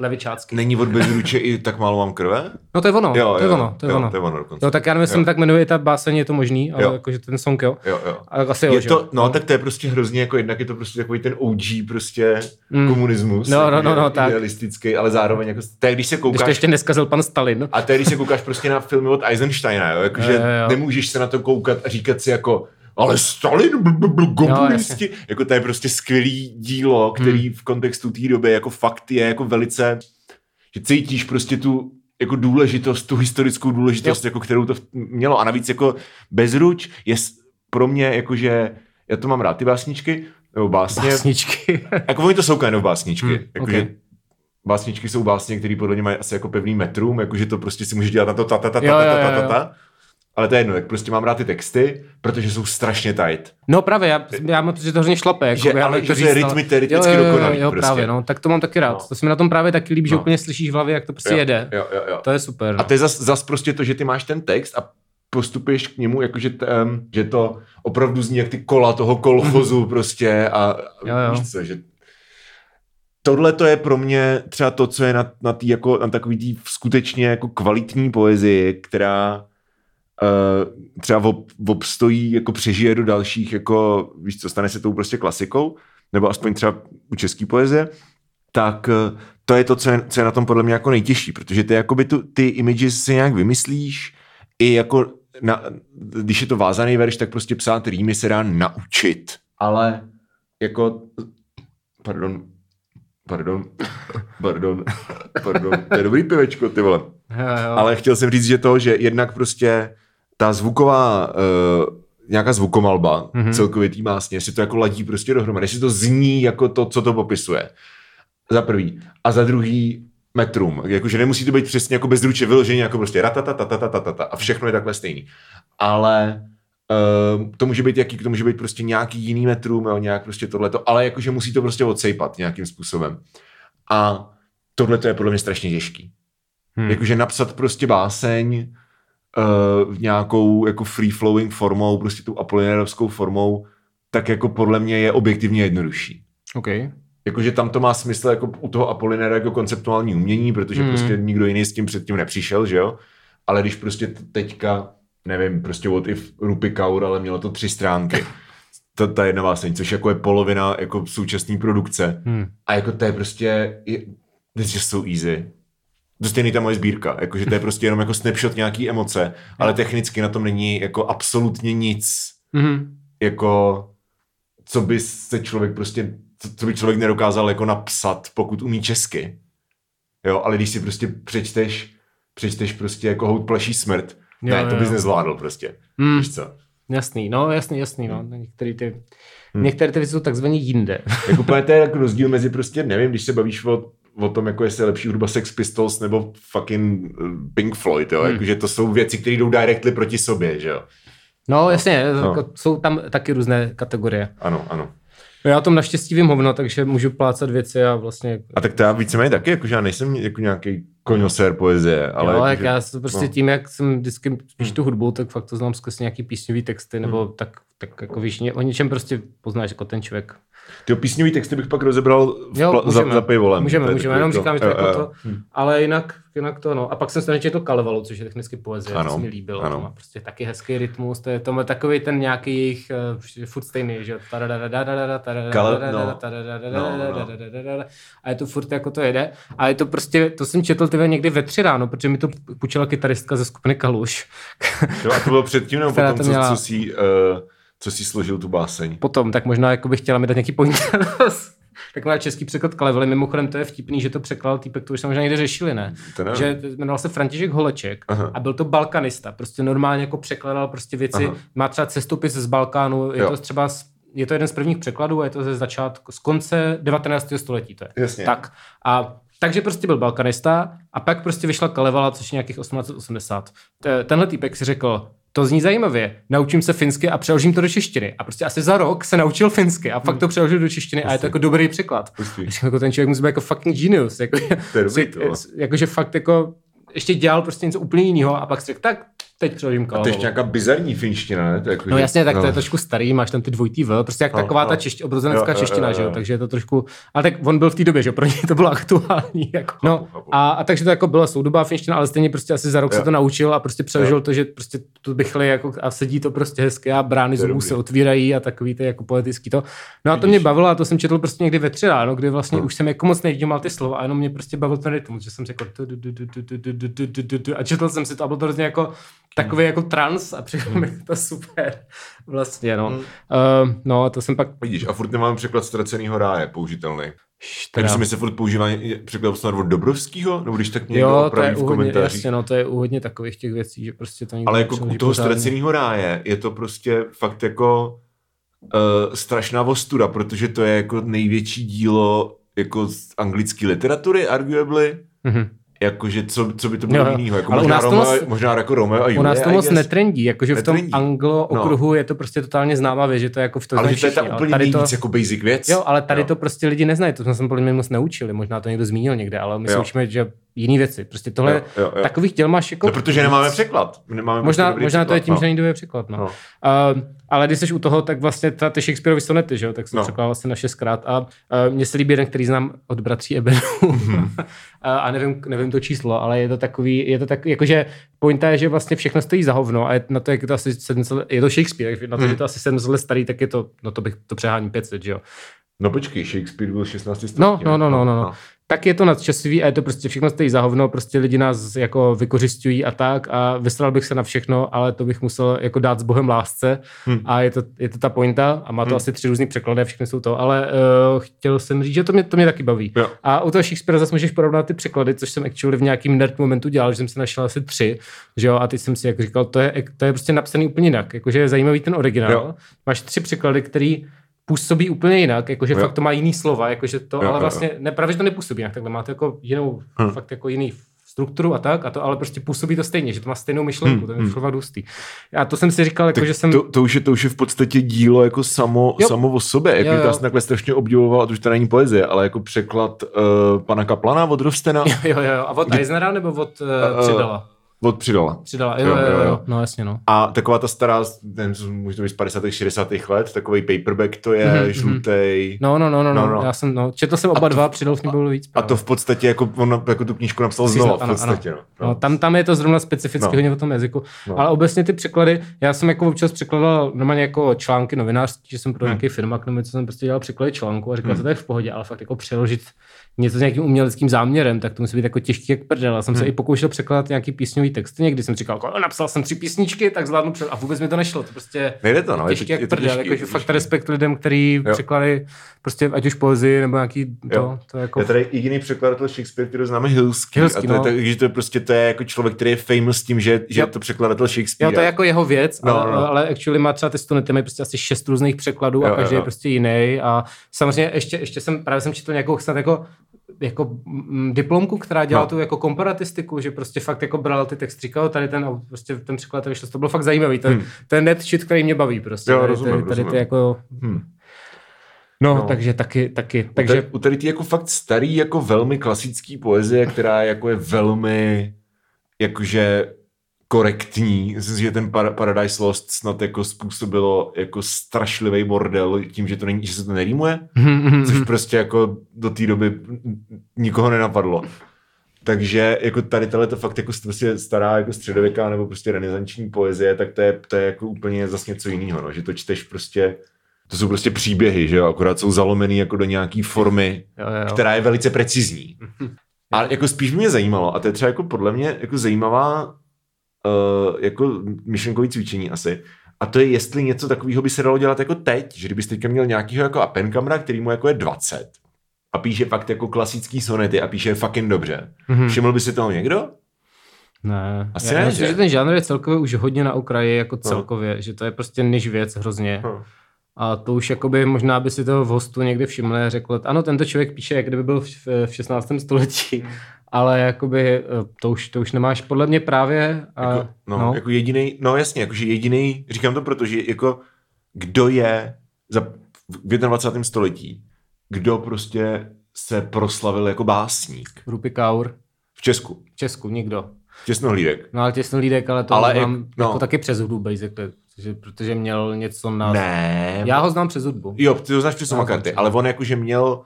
levičácky. Není od bezruče i tak málo mám krve? No to je ono, jo, to je jo, ono, to je jo, ono. To je ono dokonce. Jo, tak já nevím, jestli tak jmenuje ta báseň, je to možný, ale jo. jakože ten song, jo. Jo, jo. A asi jo, je to, no, no, tak to je prostě hrozně, jako jednak je to prostě takový ten OG prostě mm. komunismus. No, no, no, no, tak. Idealistický, ale zároveň jako, to je, když se koukáš. Když to ještě neskazil pan Stalin. A to je, když se koukáš prostě na filmy od Eisensteina, jo, jakože nemůžeš se na to koukat a říkat si jako, ale Stalin, komunisti, no, jako to je prostě skvělý dílo, který hmm. v kontextu té doby jako fakt je jako velice že cítíš prostě tu jako důležitost, tu historickou důležitost, jo. jako kterou to mělo. A navíc jako Bezruč je pro mě jakože, já to mám rád, ty básničky, nebo básně. Básničky. (laughs) jako oni to jsou kind of básničky. Hmm, jakože okay. Básničky jsou básně, které podle mě mají asi jako pevný metrum, jakože to prostě si můžeš dělat na to ta ta ta ta ta ta ta ta ale to je jedno, tak prostě mám rád ty texty, protože jsou strašně tight. No právě, já, já mám že to hrozně šlape. Jako, že, já ale že je rytmy, rytmicky jo, jo, dokonalý. Jo, prostě. právě, no, tak to mám taky rád. No. To se mi na tom právě taky líbí, no. že úplně slyšíš v hlavě, jak to prostě jo, jede. Jo, jo, jo. To je super. No. A to je zas, zas prostě to, že ty máš ten text a postupuješ k němu, jakože um, že to opravdu zní jak ty kola toho kolchozu prostě a jo, jo. víš co, že tohle to je pro mě třeba to, co je na, na, tý, jako, na takový tý skutečně jako kvalitní poezii, která třeba ob, obstojí, jako přežije do dalších, jako víš co, stane se tou prostě klasikou, nebo aspoň třeba u české poezie, tak uh, to je to, co je, co je na tom podle mě jako nejtěžší, protože ty, jakoby tu, ty images si nějak vymyslíš, i jako na, když je to vázaný verš, tak prostě psát rýmy se dá naučit, ale jako, pardon, Pardon, pardon, pardon, to je dobrý pivečko, ty vole. Jo, jo. Ale chtěl jsem říct, že to, že jednak prostě ta zvuková, uh, nějaká zvukomalba, mm-hmm. celkově tý másně, si to jako ladí prostě dohromady, jestli to zní jako to, co to popisuje. Za prvý. A za druhý metrum. Jakože nemusí to být přesně jako bezruče vyloženě, jako prostě ratatatatatatatata a všechno je takhle stejný. Ale Uh, to může být jaký, to může být prostě nějaký jiný metrum, jo, nějak prostě tohleto, ale jakože musí to prostě odsejpat nějakým způsobem. A tohle to je podle mě strašně těžký. Hmm. Jakože napsat prostě báseň uh, v nějakou jako free flowing formou, prostě tou apolinárovskou formou, tak jako podle mě je objektivně jednodušší. Okay. Jakože tam to má smysl jako u toho Apolinéra jako konceptuální umění, protože hmm. prostě nikdo jiný s tím předtím nepřišel, že jo? Ale když prostě teďka nevím, prostě what if Rupi Kaur, ale mělo to tři stránky. (laughs) To, ta jedna váseň, což jako je polovina jako současné produkce. Hmm. A jako to je prostě, je, this just so easy. To stejný ta moje sbírka, jakože to je prostě jenom jako snapshot nějaký emoce, ale technicky na tom není jako absolutně nic, hmm. jako co by se člověk prostě, co, by člověk nedokázal jako napsat, pokud umí česky. Jo, ale když si prostě přečteš, přečteš prostě jako hout plaší smrt, Jo, ne, to bys nezvládl prostě. Hmm. Víš co? Jasný, no jasný, jasný, no. Některé ty, hmm. některé ty věci jsou takzvaně jinde. (laughs) jako to je jako rozdíl mezi prostě, nevím, když se bavíš o, o tom, jako jestli je lepší hudba Sex Pistols nebo fucking eh, Pink Floyd, jo, hmm. jakože to jsou věci, které jdou directly proti sobě, že jo. No, jasně, no. Jako jsou tam taky různé kategorie. Ano, ano. No já tom naštěstí vím hovno, takže můžu plácat věci a vlastně... A tak to já víceméně taky, jakože já nejsem jako nějaký koňosér poezie, ale... Jo, jak já prostě no. tím, jak jsem vždycky spíš tu hudbu, tak fakt to znám skrz nějaký písňový texty, nebo hmm. tak, tak jako víš, o něčem prostě poznáš jako ten člověk ty písňový texty bych pak rozebral v jo, pla- můžeme, za, za pivolem. Můžeme, můžeme, jenom to, říkám, že to, jako to, ale jinak, jinak to, no. A pak jsem se četl Kalevalu, což je technicky poezie, ano, to se mi líbilo. Ano. To má prostě taky hezký rytmus, to je, to má takový ten nějaký jejich, uh, furt stejný, že a je to furt jako to jede. A je to prostě, to jsem četl tyhle někdy ve tři ráno, protože mi to půjčila kytaristka ze skupiny Kaluš. jo, a to bylo předtím nebo potom, co, co si... Uh co si složil tu báseň. Potom, tak možná jako bych chtěla mi dát nějaký point. (laughs) tak má český překlad Kalevely. Mimochodem to je vtipný, že to překlal týpek, to už jsme možná někde řešili, ne? To že jmenoval se František Holeček Aha. a byl to balkanista. Prostě normálně jako překladal prostě věci. Aha. Má třeba cestopis z Balkánu, je jo. to třeba je to jeden z prvních překladů a je to ze začátku, z konce 19. století to je. Jasně. Tak a takže prostě byl balkanista a pak prostě vyšla Kalevala, což je nějakých 1880. Tenhle týpek si řekl, to zní zajímavě. Naučím se finsky a přeložím to do češtiny. A prostě asi za rok se naučil finsky a fakt to hmm. přeložil do češtiny Pustý. a je to jako dobrý překlad. Jako ten člověk musí být jako fucking genius. Jako, (laughs) to je dobrý, jako, že fakt jako ještě dělal prostě něco úplně jiného a pak si řekl, tak teď přeložím A to je nějaká bizarní finština, ne? To jako, no jasně, tak no. to je trošku starý, máš tam ty dvojitý V, prostě jak no, taková no. ta češť, obrozenecká čeština, jo, jo, jo. že jo, takže je to trošku, ale tak on byl v té době, že pro něj to bylo aktuální, jako. no, a, a, takže to jako byla soudobá finština, ale stejně prostě asi za rok jo. se to naučil a prostě přeložil jo. to, že prostě to bychle jako a sedí to prostě hezky a brány zubů se otvírají a takový ty jako poetický to. No a to mě bavilo a to jsem četl prostě někdy ve tři ráno, kdy vlastně už jsem jako moc nevnímal ty slova a jenom mě prostě bavil ten rytmus, že jsem řekl a četl jsem si to a bylo to hrozně jako takový jako trans a přišlo mi to super. Vlastně, no. Mm. Uh, no, to jsem pak... Vidíš, a furt nemáme překlad ztraceného ráje použitelný. Takže mi se furt používá překlad snad od Dobrovského, nebo když tak někdo jo, opraví v komentářích. Jasně, no, to je u takových těch věcí, že prostě to Ale jako u toho ztraceného ráje je to prostě fakt jako uh, strašná vostuda, protože to je jako největší dílo jako z anglické literatury, arguably. Mm-hmm jakože co, co by to bylo jiného, jako možná, Romeo, moc, možná jako Romeo a Julie. U nás to moc netrendí, jakože v tom anglo no. okruhu no. je to prostě totálně známá věc, že to je jako v tom Ale že to je ta úplně tady nejvíc to, jako basic věc. Jo, ale tady jo. to prostě lidi neznají, to jsme se podle mě moc neučili, možná to někdo zmínil někde, ale my si učíme, že jiné věci. Prostě tohle, jo, jo, jo. takových děl máš jako... No, protože nemáme překlad. Nemáme možná možná překlad, to je tím, no. že není dobrý překlad. No. No. Uh, ale když jsi u toho, tak vlastně ta, ty Shakespeareovy sonety, že jo, tak jsem no. překládal vlastně na šestkrát a uh, mně se líbí jeden, který znám od bratří Ebenu. Mm-hmm. (laughs) a nevím, nevím to číslo, ale je to takový, je to tak, jakože pointa je, že vlastně všechno stojí za hovno a je na to, jak je to asi 700, je to Shakespeare, na to, mm. že to asi 700 let starý, tak je to, no to bych to přehání 500, že jo. No počkej, Shakespeare byl 16. století. No, no, no, no, no, no. Tak je to nadčasový a je to prostě všechno stojí za hovno, prostě lidi nás jako vykořišťují a tak a vysral bych se na všechno, ale to bych musel jako dát s Bohem lásce hmm. a je to, je to ta pointa a má to hmm. asi tři různý překlady a všechny jsou to, ale uh, chtěl jsem říct, že to mě, to mě taky baví. Jo. A u toho Shakespeare zase můžeš porovnat ty překlady, což jsem actually v nějakým nerd momentu dělal, že jsem se našel asi tři, že jo, a teď jsem si jak říkal, to je, to je prostě napsaný úplně jinak, jakože je zajímavý ten originál. Jo. Máš tři překlady, který působí úplně jinak, jakože jo. fakt to má jiný slova, jakože to, jo, ale vlastně nepravě, že to nepůsobí jinak, takhle má to jako jinou, hmm. fakt jako jiný strukturu a tak, a to ale prostě působí to stejně, že to má stejnou myšlenku, hmm, to je hmm. fakt hustý. A to jsem si říkal, jako, že jsem... To, to, už je, to už je v podstatě dílo jako samo, samo o sobě, jako jo, jo. já jsem takhle strašně obdivoval, a to už to není poezie, ale jako překlad uh, pana Kaplana od Rovstena. Jo, jo, jo, a od Eisnera nebo od uh, Přidala? Od přidala. Přidala, jo, jo, jo, jo, jo. no jasně, no. A taková ta stará, ten může to být z 50. 60. let, takový paperback to je, mm-hmm. žlutý. No, no, no, no, no, no, já jsem, no, četl jsem oba to, dva, přidal v bylo víc. Právě. A to v podstatě, jako on jako tu knížku napsal znova, v podstatě, ano. no. no. tam, tam je to zrovna specificky no. hodně o tom jazyku, no. ale obecně ty překlady, já jsem jako občas překladal normálně jako články novinářský, že jsem pro hmm. nějaký firma, nebo co jsem prostě dělal překlady článku a říkal, hmm. to je v pohodě, ale fakt jako přeložit něco s nějakým uměleckým záměrem, tak to musí být jako těžký jak prdel. Já jsem hmm. se i pokoušel překládat nějaký písňový text. Někdy jsem říkal, jako, napsal jsem tři písničky, tak zvládnu před... A vůbec mi to nešlo. To prostě Nejde to, no, těžký je to, jak prdel. Těžký, jako, fakt respekt lidem, který překladají prostě ať už poezii nebo nějaký to, to jako... Je tady jediný překladatel Shakespeare, který známe Hilský. Hilský a to, no. je, že to je prostě to je jako člověk, který je famous tím, že, že je to překladatel Shakespeare. Jo, to je jako jeho věc, no, ale, no. ale actually má třeba ty studenty mají prostě asi šest různých překladů jo, a každý jo, jo. je prostě jiný. A samozřejmě ještě, ještě jsem, právě jsem četl nějakou snad jako jako m, diplomku, která dělala no. tu jako komparatistiku, že prostě fakt jako bral ty text, říkal tady ten, a prostě ten překlad vyšel, to bylo fakt zajímavý, ten, hmm. ten net shit, který mě baví prostě. Jo, tady, rozumím, tady, tady ty jako... Hmm. No, no, takže taky, taky. Takže... U tady ty jako fakt starý, jako velmi klasický poezie, která jako je velmi jakože korektní. Myslím si, že ten Paradise Lost snad jako způsobilo jako strašlivý bordel tím, že, to není, že se to nerýmuje, což prostě jako do té doby nikoho nenapadlo. Takže jako tady tohle to fakt jako prostě stará jako středověká nebo prostě renesanční poezie, tak to je, to je jako úplně zase něco jiného, no, že to čteš prostě to jsou prostě příběhy, že jo, akorát jsou zalomený jako do nějaký formy, jo, jo. která je velice precizní. A jako spíš mě zajímalo, a to je třeba jako podle mě jako zajímavá uh, jako myšlenkový cvičení asi. A to je, jestli něco takového by se dalo dělat jako teď, že kdybyste teďka měl nějakýho jako Appenkamera, který mu jako je 20 a píše fakt jako klasický sonety a píše fucking dobře. Mm-hmm. Všiml by si toho někdo? Ne. Asi Já ne, myslím, že? že ten žánr je celkově už hodně na okraji jako no. celkově, no. že to je prostě než věc hrozně. No. A to už jakoby možná by si toho v hostu někde všiml a řekl, ano, tento člověk píše, jak kdyby byl v, v 16. století. Ale jakoby eh, to už, to už nemáš podle mě právě. A, jako, no, no. jako jediný, no jasně, jakože jediný, říkám to proto, že jako kdo je za, v 21. století, kdo prostě se proslavil jako básník. Rupi Kaur. V Česku. V Česku, nikdo. Těsnohlídek. No ale těsnohlídek, ale to ale mám no. jako taky přes hudbu, basically. Protože, protože měl něco na... Ne. Já ho znám přes hudbu. Jo, ty ho znáš přes karty, ale on jakože měl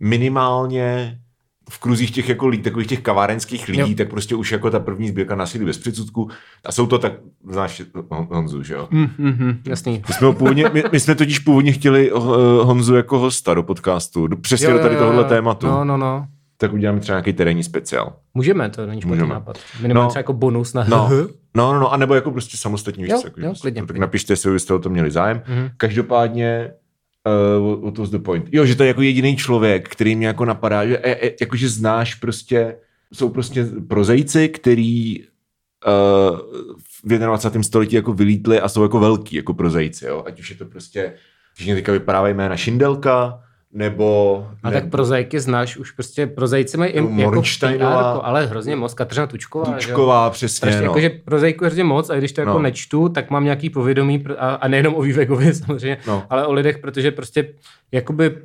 minimálně v kruzích těch jako lidí, takových těch kavárenských lidí, jo. tak prostě už jako ta první sbírka násilí bez předsudku. A jsou to tak, znáš Honzu, že jo? Mm, mm, jasný. My jsme, původně, my, my, jsme totiž původně chtěli uh, Honzu jako hosta do podcastu, přesně jo, do tady tohohle tématu. No, no, no. Tak uděláme třeba nějaký terénní speciál. Můžeme, to není špatný nápad. Minimálně no, třeba jako bonus na no, no, no, no, a nebo jako prostě samostatní věc. Jo, jako, jo, klidně, tak napište, jestli byste o to měli zájem. Mm-hmm. Každopádně uh, what was the point? Jo, že to je jako jediný člověk, který mě jako napadá, že, e, e, jakože znáš prostě, jsou prostě prozejci, který uh, v 21. století jako vylítli a jsou jako velký jako prozejci, jo? ať už je to prostě, že teďka vypadávají jména Šindelka, nebo... A ne... tak prozaiky znáš, už prostě prozaici mají im, jako PR, jako, ale hrozně moc, Kateřina Tučková. Tučková, jo? přesně, Strašně, no. Jakože prozaiku hrozně moc a když to jako no. nečtu, tak mám nějaký povědomí a, a nejenom o Vývegovi (laughs) samozřejmě, no. ale o lidech, protože prostě jakoby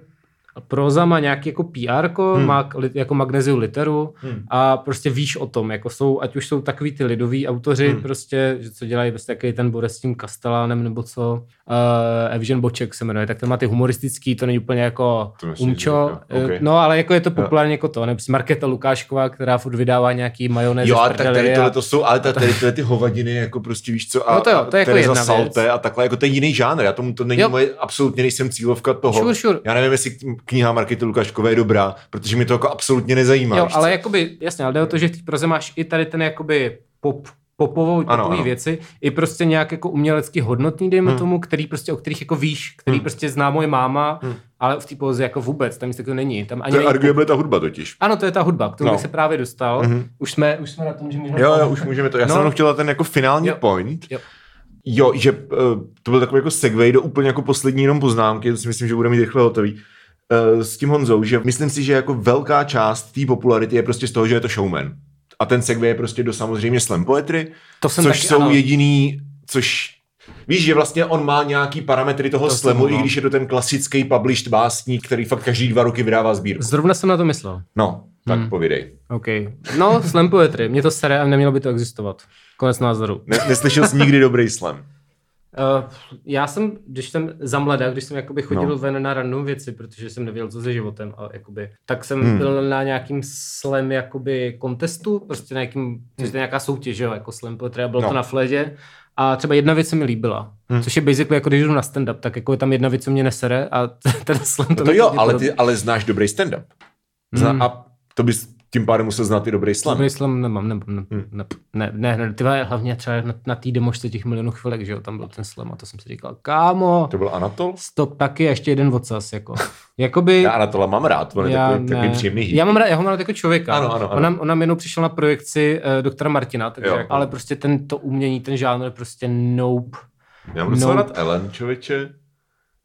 proza má nějaký jako PR, hmm. má jako magneziu literu hmm. a prostě víš o tom, jako jsou, ať už jsou takový ty lidoví autoři, hmm. prostě, že co dělají prostě jaký ten bude s tím Kastelánem nebo co, uh, Evžen Boček se jmenuje, tak ten má ty humoristický, to není úplně jako umčo, okay. no ale jako je to populárně jako to, nebo Markéta Lukášková, která furt vydává nějaký majonéz. Jo, a tak tady tohle to jsou, ale tady tyhle ty hovadiny, jako prostě víš co, a, no to jo, to je jako jedna Salte věc. a takhle, jako to je jiný žánr, já tomu to není jo. moje, absolutně nejsem cílovka toho. Sure, sure. Já nevím, jestli kniha Markety Lukáškové je dobrá, protože mi to jako absolutně nezajímá. Jo, ale jakoby, jasně, ale jde o to, že v té proze máš i tady ten jakoby pop, popovou, ano, ano. věci, i prostě nějak jako umělecky hodnotný, dejme hmm. tomu, který prostě, o kterých jako víš, který hmm. prostě zná moje máma, hmm. ale v té poze jako vůbec, tam to není. Tam ani to je arguably ta hudba totiž. Ano, to je ta hudba, kterou no. bych se právě dostal. Hmm. Už, jsme, už jsme na tom, že můžeme... Jo, jo, už můžeme to. Já no. jsem chtěla ten jako finální jo. point. Jo. Jo, že uh, to byl takový jako segway do úplně jako poslední jenom poznámky, to si myslím, že budeme mít rychle hotový. Uh, s tím Honzou, že myslím si, že jako velká část té popularity je prostě z toho, že je to showman. A ten segway je prostě do samozřejmě slam poetry, to jsem což taky, jsou ano. jediný, což Víš, že vlastně on má nějaký parametry toho to slamu, i když je to ten klasický published básník, který fakt každý dva roky vydává sbírku. Zrovna jsem na to myslel. No, tak hmm. povídej. OK. No, slam poetry. Mě to sere a nemělo by to existovat. Konec názoru. Ne, neslyšel jsi nikdy dobrý slam? Uh, já jsem, když jsem za mladá, když jsem jakoby chodil no. ven na random věci, protože jsem nevěděl, co se životem, a jakoby, tak jsem hmm. byl na nějakým slam jakoby kontestu, prostě na nějakým, což je nějaká soutěž, jo, jako slam a bylo no. to na fledě. A třeba jedna věc se mi líbila, hmm. což je basically jako když jdu na stand-up, tak jako je tam jedna věc, co mě nesere a (laughs) ten slam to, no to jo, ale ty ale znáš dobrý stand-up. Hmm. A to bys tím pádem musel znát i dobrý slam. Dobrý slam nemám, ne, ne, hmm. ne, ne, ne, ne ty hlavně třeba na, na té demošce těch milionů chvilek, že jo, tam byl ten slam a to jsem si říkal, kámo. To byl Anatol? Stop, taky ještě jeden odsaz, jako. (laughs) Jakoby, já Anatola mám rád, on je já, takový, takový příjemný. Já mám rád, já ho mám rád jako člověka. Ano, ano, ano. On, nám, on nám jenom přišel na projekci uh, doktora Martina, takže, jo, ale prostě tento umění, ten žánr prostě nope. Já mám nope. rád Ellen, člověče.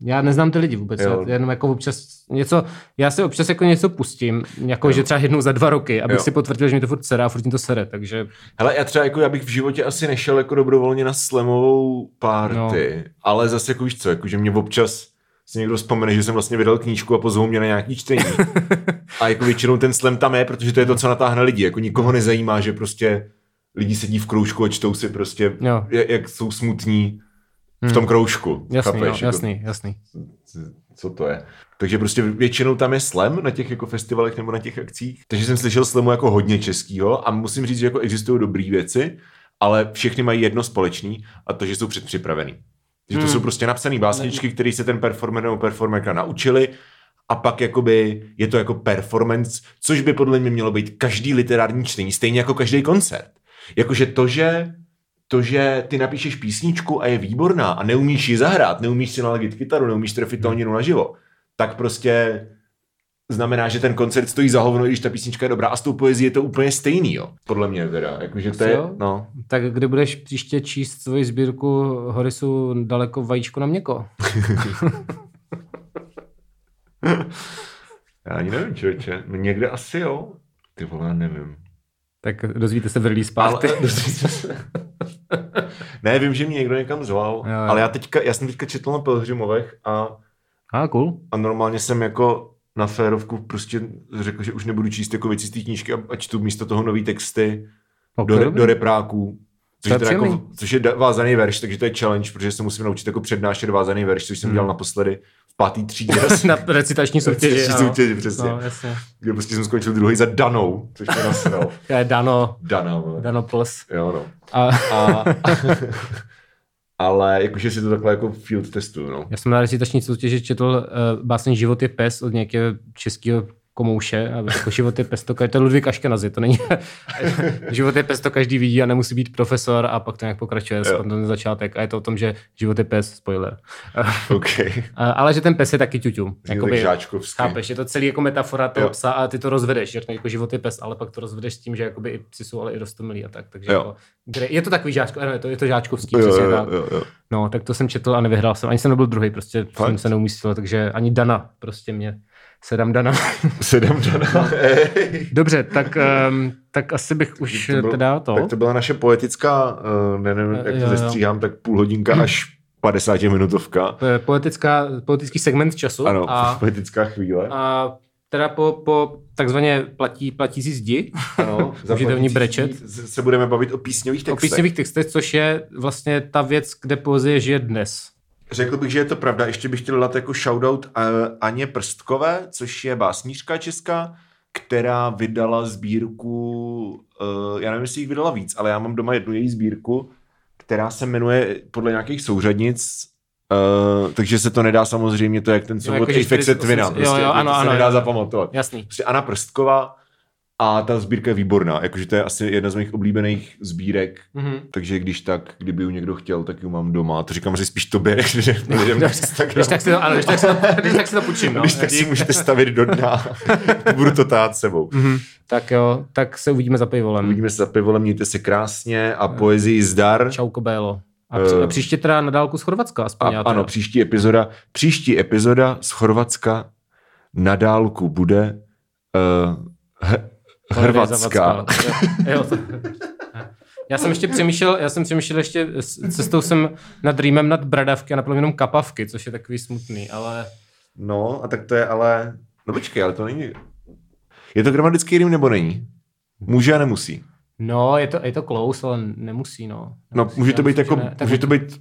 Já neznám ty lidi vůbec, jo. já jenom jako občas něco, já si občas jako něco pustím, jako jo. že třeba jednou za dva roky, abych jo. si potvrdil, že mi to furt sere a furt mi to sere, takže... Hele, já třeba jako, já bych v životě asi nešel jako dobrovolně na slamovou party, no. ale zase jako víš co, jako že mě občas si někdo vzpomene, že jsem vlastně vydal knížku a pozvou mě na nějaký čtení. (laughs) a jako většinou ten slam tam je, protože to je to, co natáhne lidi. Jako nikoho nezajímá, že prostě lidi sedí v kroužku a čtou si prostě, jo. jak jsou smutní v tom hmm. kroužku. Jasný, chápeš, jo, jasný, jako, jasný. Co to je? Takže prostě většinou tam je slam na těch jako festivalech nebo na těch akcích. Takže jsem slyšel slamu jako hodně českýho a musím říct, že jako existují dobré věci, ale všechny mají jedno společný a to, že jsou předpřipravený. Že to hmm. jsou prostě napsané básničky, které se ten performer nebo performerka naučili a pak jakoby je to jako performance, což by podle mě mělo být každý literární čtení, stejně jako každý koncert. Jakože to, že to, že ty napíšeš písničku a je výborná a neumíš ji zahrát, neumíš si naladit kytaru, neumíš trefit tóninu naživo, tak prostě znamená, že ten koncert stojí za hovno, když ta písnička je dobrá a s tou poezí je to úplně stejný, jo. Podle mě teda, jakože to je, no. Tak kdy budeš příště číst svoji sbírku Horisu daleko vajíčko na měko? (laughs) Já ani nevím, člověče. No někde asi jo. Ty vole, nevím. Tak dozvíte se v release. Ale, (laughs) ne, vím, že mě někdo někam zval, jo, jo. ale já teďka, já jsem teďka četl na Pelhřimovech a a cool. A normálně jsem jako na férovku prostě řekl, že už nebudu číst jako věci z té knížky a, a čtu místo toho nový texty okay, do, do repráků. Což je, jako, což je vázaný verš, takže to je challenge, protože se musím naučit jako přednášet vázaný verš, což jsem hmm. dělal naposledy v pátý třídě. (laughs) na recitační (laughs) soutěži. Recitační soutěži, přesně. No, jasně. Kde prostě jsem skončil druhý za Danou, což mě nasral. (laughs) Dano. Dana. Dano plus. Jo, no. A, a ale jakože si to takhle jako field testu, no. Já jsem na recitační soutěži četl uh, báseň Život je pes od nějakého českého komouše a jako život je pes, to, to je Ludvík Aškenazi, to není, (laughs) život je pes, to každý vidí a nemusí být profesor a pak to nějak pokračuje, ten začátek a je to o tom, že život je pes, spoiler. (laughs) okay. ale že ten pes je taky ťuťu. Jakoby, chápeš, je to celý jako metafora toho jo. psa a ty to rozvedeš, že jako život je pes, ale pak to rozvedeš s tím, že jakoby i psi jsou ale i rostomilí a tak, takže jo. jako, je to takový žáčko, je to, je to žáčkovský, jo, jo, jo, jo, jo. No, tak to jsem četl a nevyhrál jsem, ani jsem nebyl druhý, prostě Fakt? jsem se neumístil, takže ani Dana prostě mě Sedám Dana. (laughs) Sedám Dana. Dobře, tak, um, tak asi bych už to byl, teda to. Tak to byla naše poetická, uh, ne, nevím, jak to zestříhám, tak půl hodinka až 50 Poetická, poetický segment času. Ano, a, (laughs) poetická chvíle. A teda po, po takzvaně platí, platící zdi, ano, (laughs) můžete v ní brečet. Se budeme bavit o písňových textech. O písňových textech, což je vlastně ta věc, kde poezie žije dnes. Řekl bych, že je to pravda. Ještě bych chtěl dát jako shoutout Aně Prstkové, což je básnířka česká, která vydala sbírku, uh, já nevím, jestli jich vydala víc, ale já mám doma jednu její sbírku, která se jmenuje podle nějakých souřadnic, uh, takže se to nedá samozřejmě, to jak ten soubot jako Apex Twina, prostě, jo, jo, ano, to ano, se nedá jo, zapamatovat. Jasný. Prostě Anna Prstkova, a ta sbírka je výborná, jakože to je asi jedna z mých oblíbených sbírek, mm-hmm. takže když tak, kdyby ji někdo chtěl, tak ji mám doma. To říkám že spíš tobě, (laughs) než lidem Když tak si to, ano, když tak si to, (laughs) když tak si to půjčím. No. Když tak si můžete stavit do dna, (laughs) budu to tát sebou. Mm-hmm. Tak jo, tak se uvidíme za pivolem. Uvidíme se za pivolem, mějte se krásně a poezii zdar. Čau, Kobélo. A, při, a příště teda na dálku z Chorvatska aspoň. A, ano, příští epizoda, příští epizoda z Chorvatska na dálku bude uh, he, Hrvatska. Já jsem ještě přemýšlel, já jsem přemýšlel ještě, cestou jsem nad rýmem nad bradavky a naplno jenom kapavky, což je takový smutný, ale... No, a tak to je ale... No počkej, ale to není... Je to gramatický rým nebo není? Může a nemusí. No, je to, je to close, ale nemusí, no. no nemusí, no, může to být jako, ne. může to být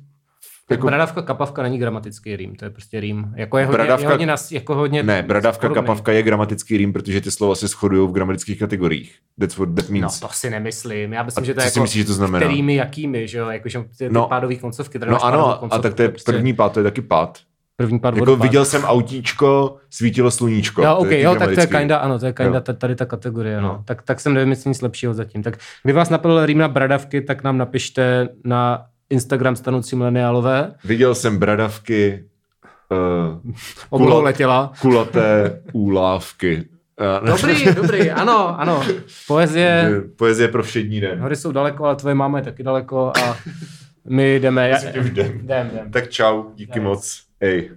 jako... Bradavka, kapavka není gramatický rým, to je prostě rým. Jako je hodně, bradavka, je hodně, nas, jako hodně ne, bradavka, podobný. kapavka je gramatický rým, protože ty slova se shodují v gramatických kategoriích. That's what that means. No to si nemyslím. Já myslím, a že to je jako, myslíš, že to znamená? kterými, jakými, že jo, jako, že ty, ty no, pádový koncovky. No ano, koncovky, a tak to je prostě... první pád, to je taky pád. První pád jako viděl jsem autíčko, svítilo sluníčko. Jo, okay, jo, tak to je kinda, ano, to je kinda tady ta kategorie, no. no. Tak, tak jsem nevím, jestli nic lepšího zatím. Tak kdyby vás napadl rým na bradavky, tak nám napište na Instagram stanoucí mileniálové. Viděl jsem bradavky, uh, kulat, letěla. kulaté úlávky. Dobrý, dobrý, ano, ano. Poezie. Poezie pro všední den. Hory jsou daleko, ale tvoje máma je taky daleko a my jdeme. Já, jdem. jdem, jdem. Tak čau, díky jdem. moc. Ej.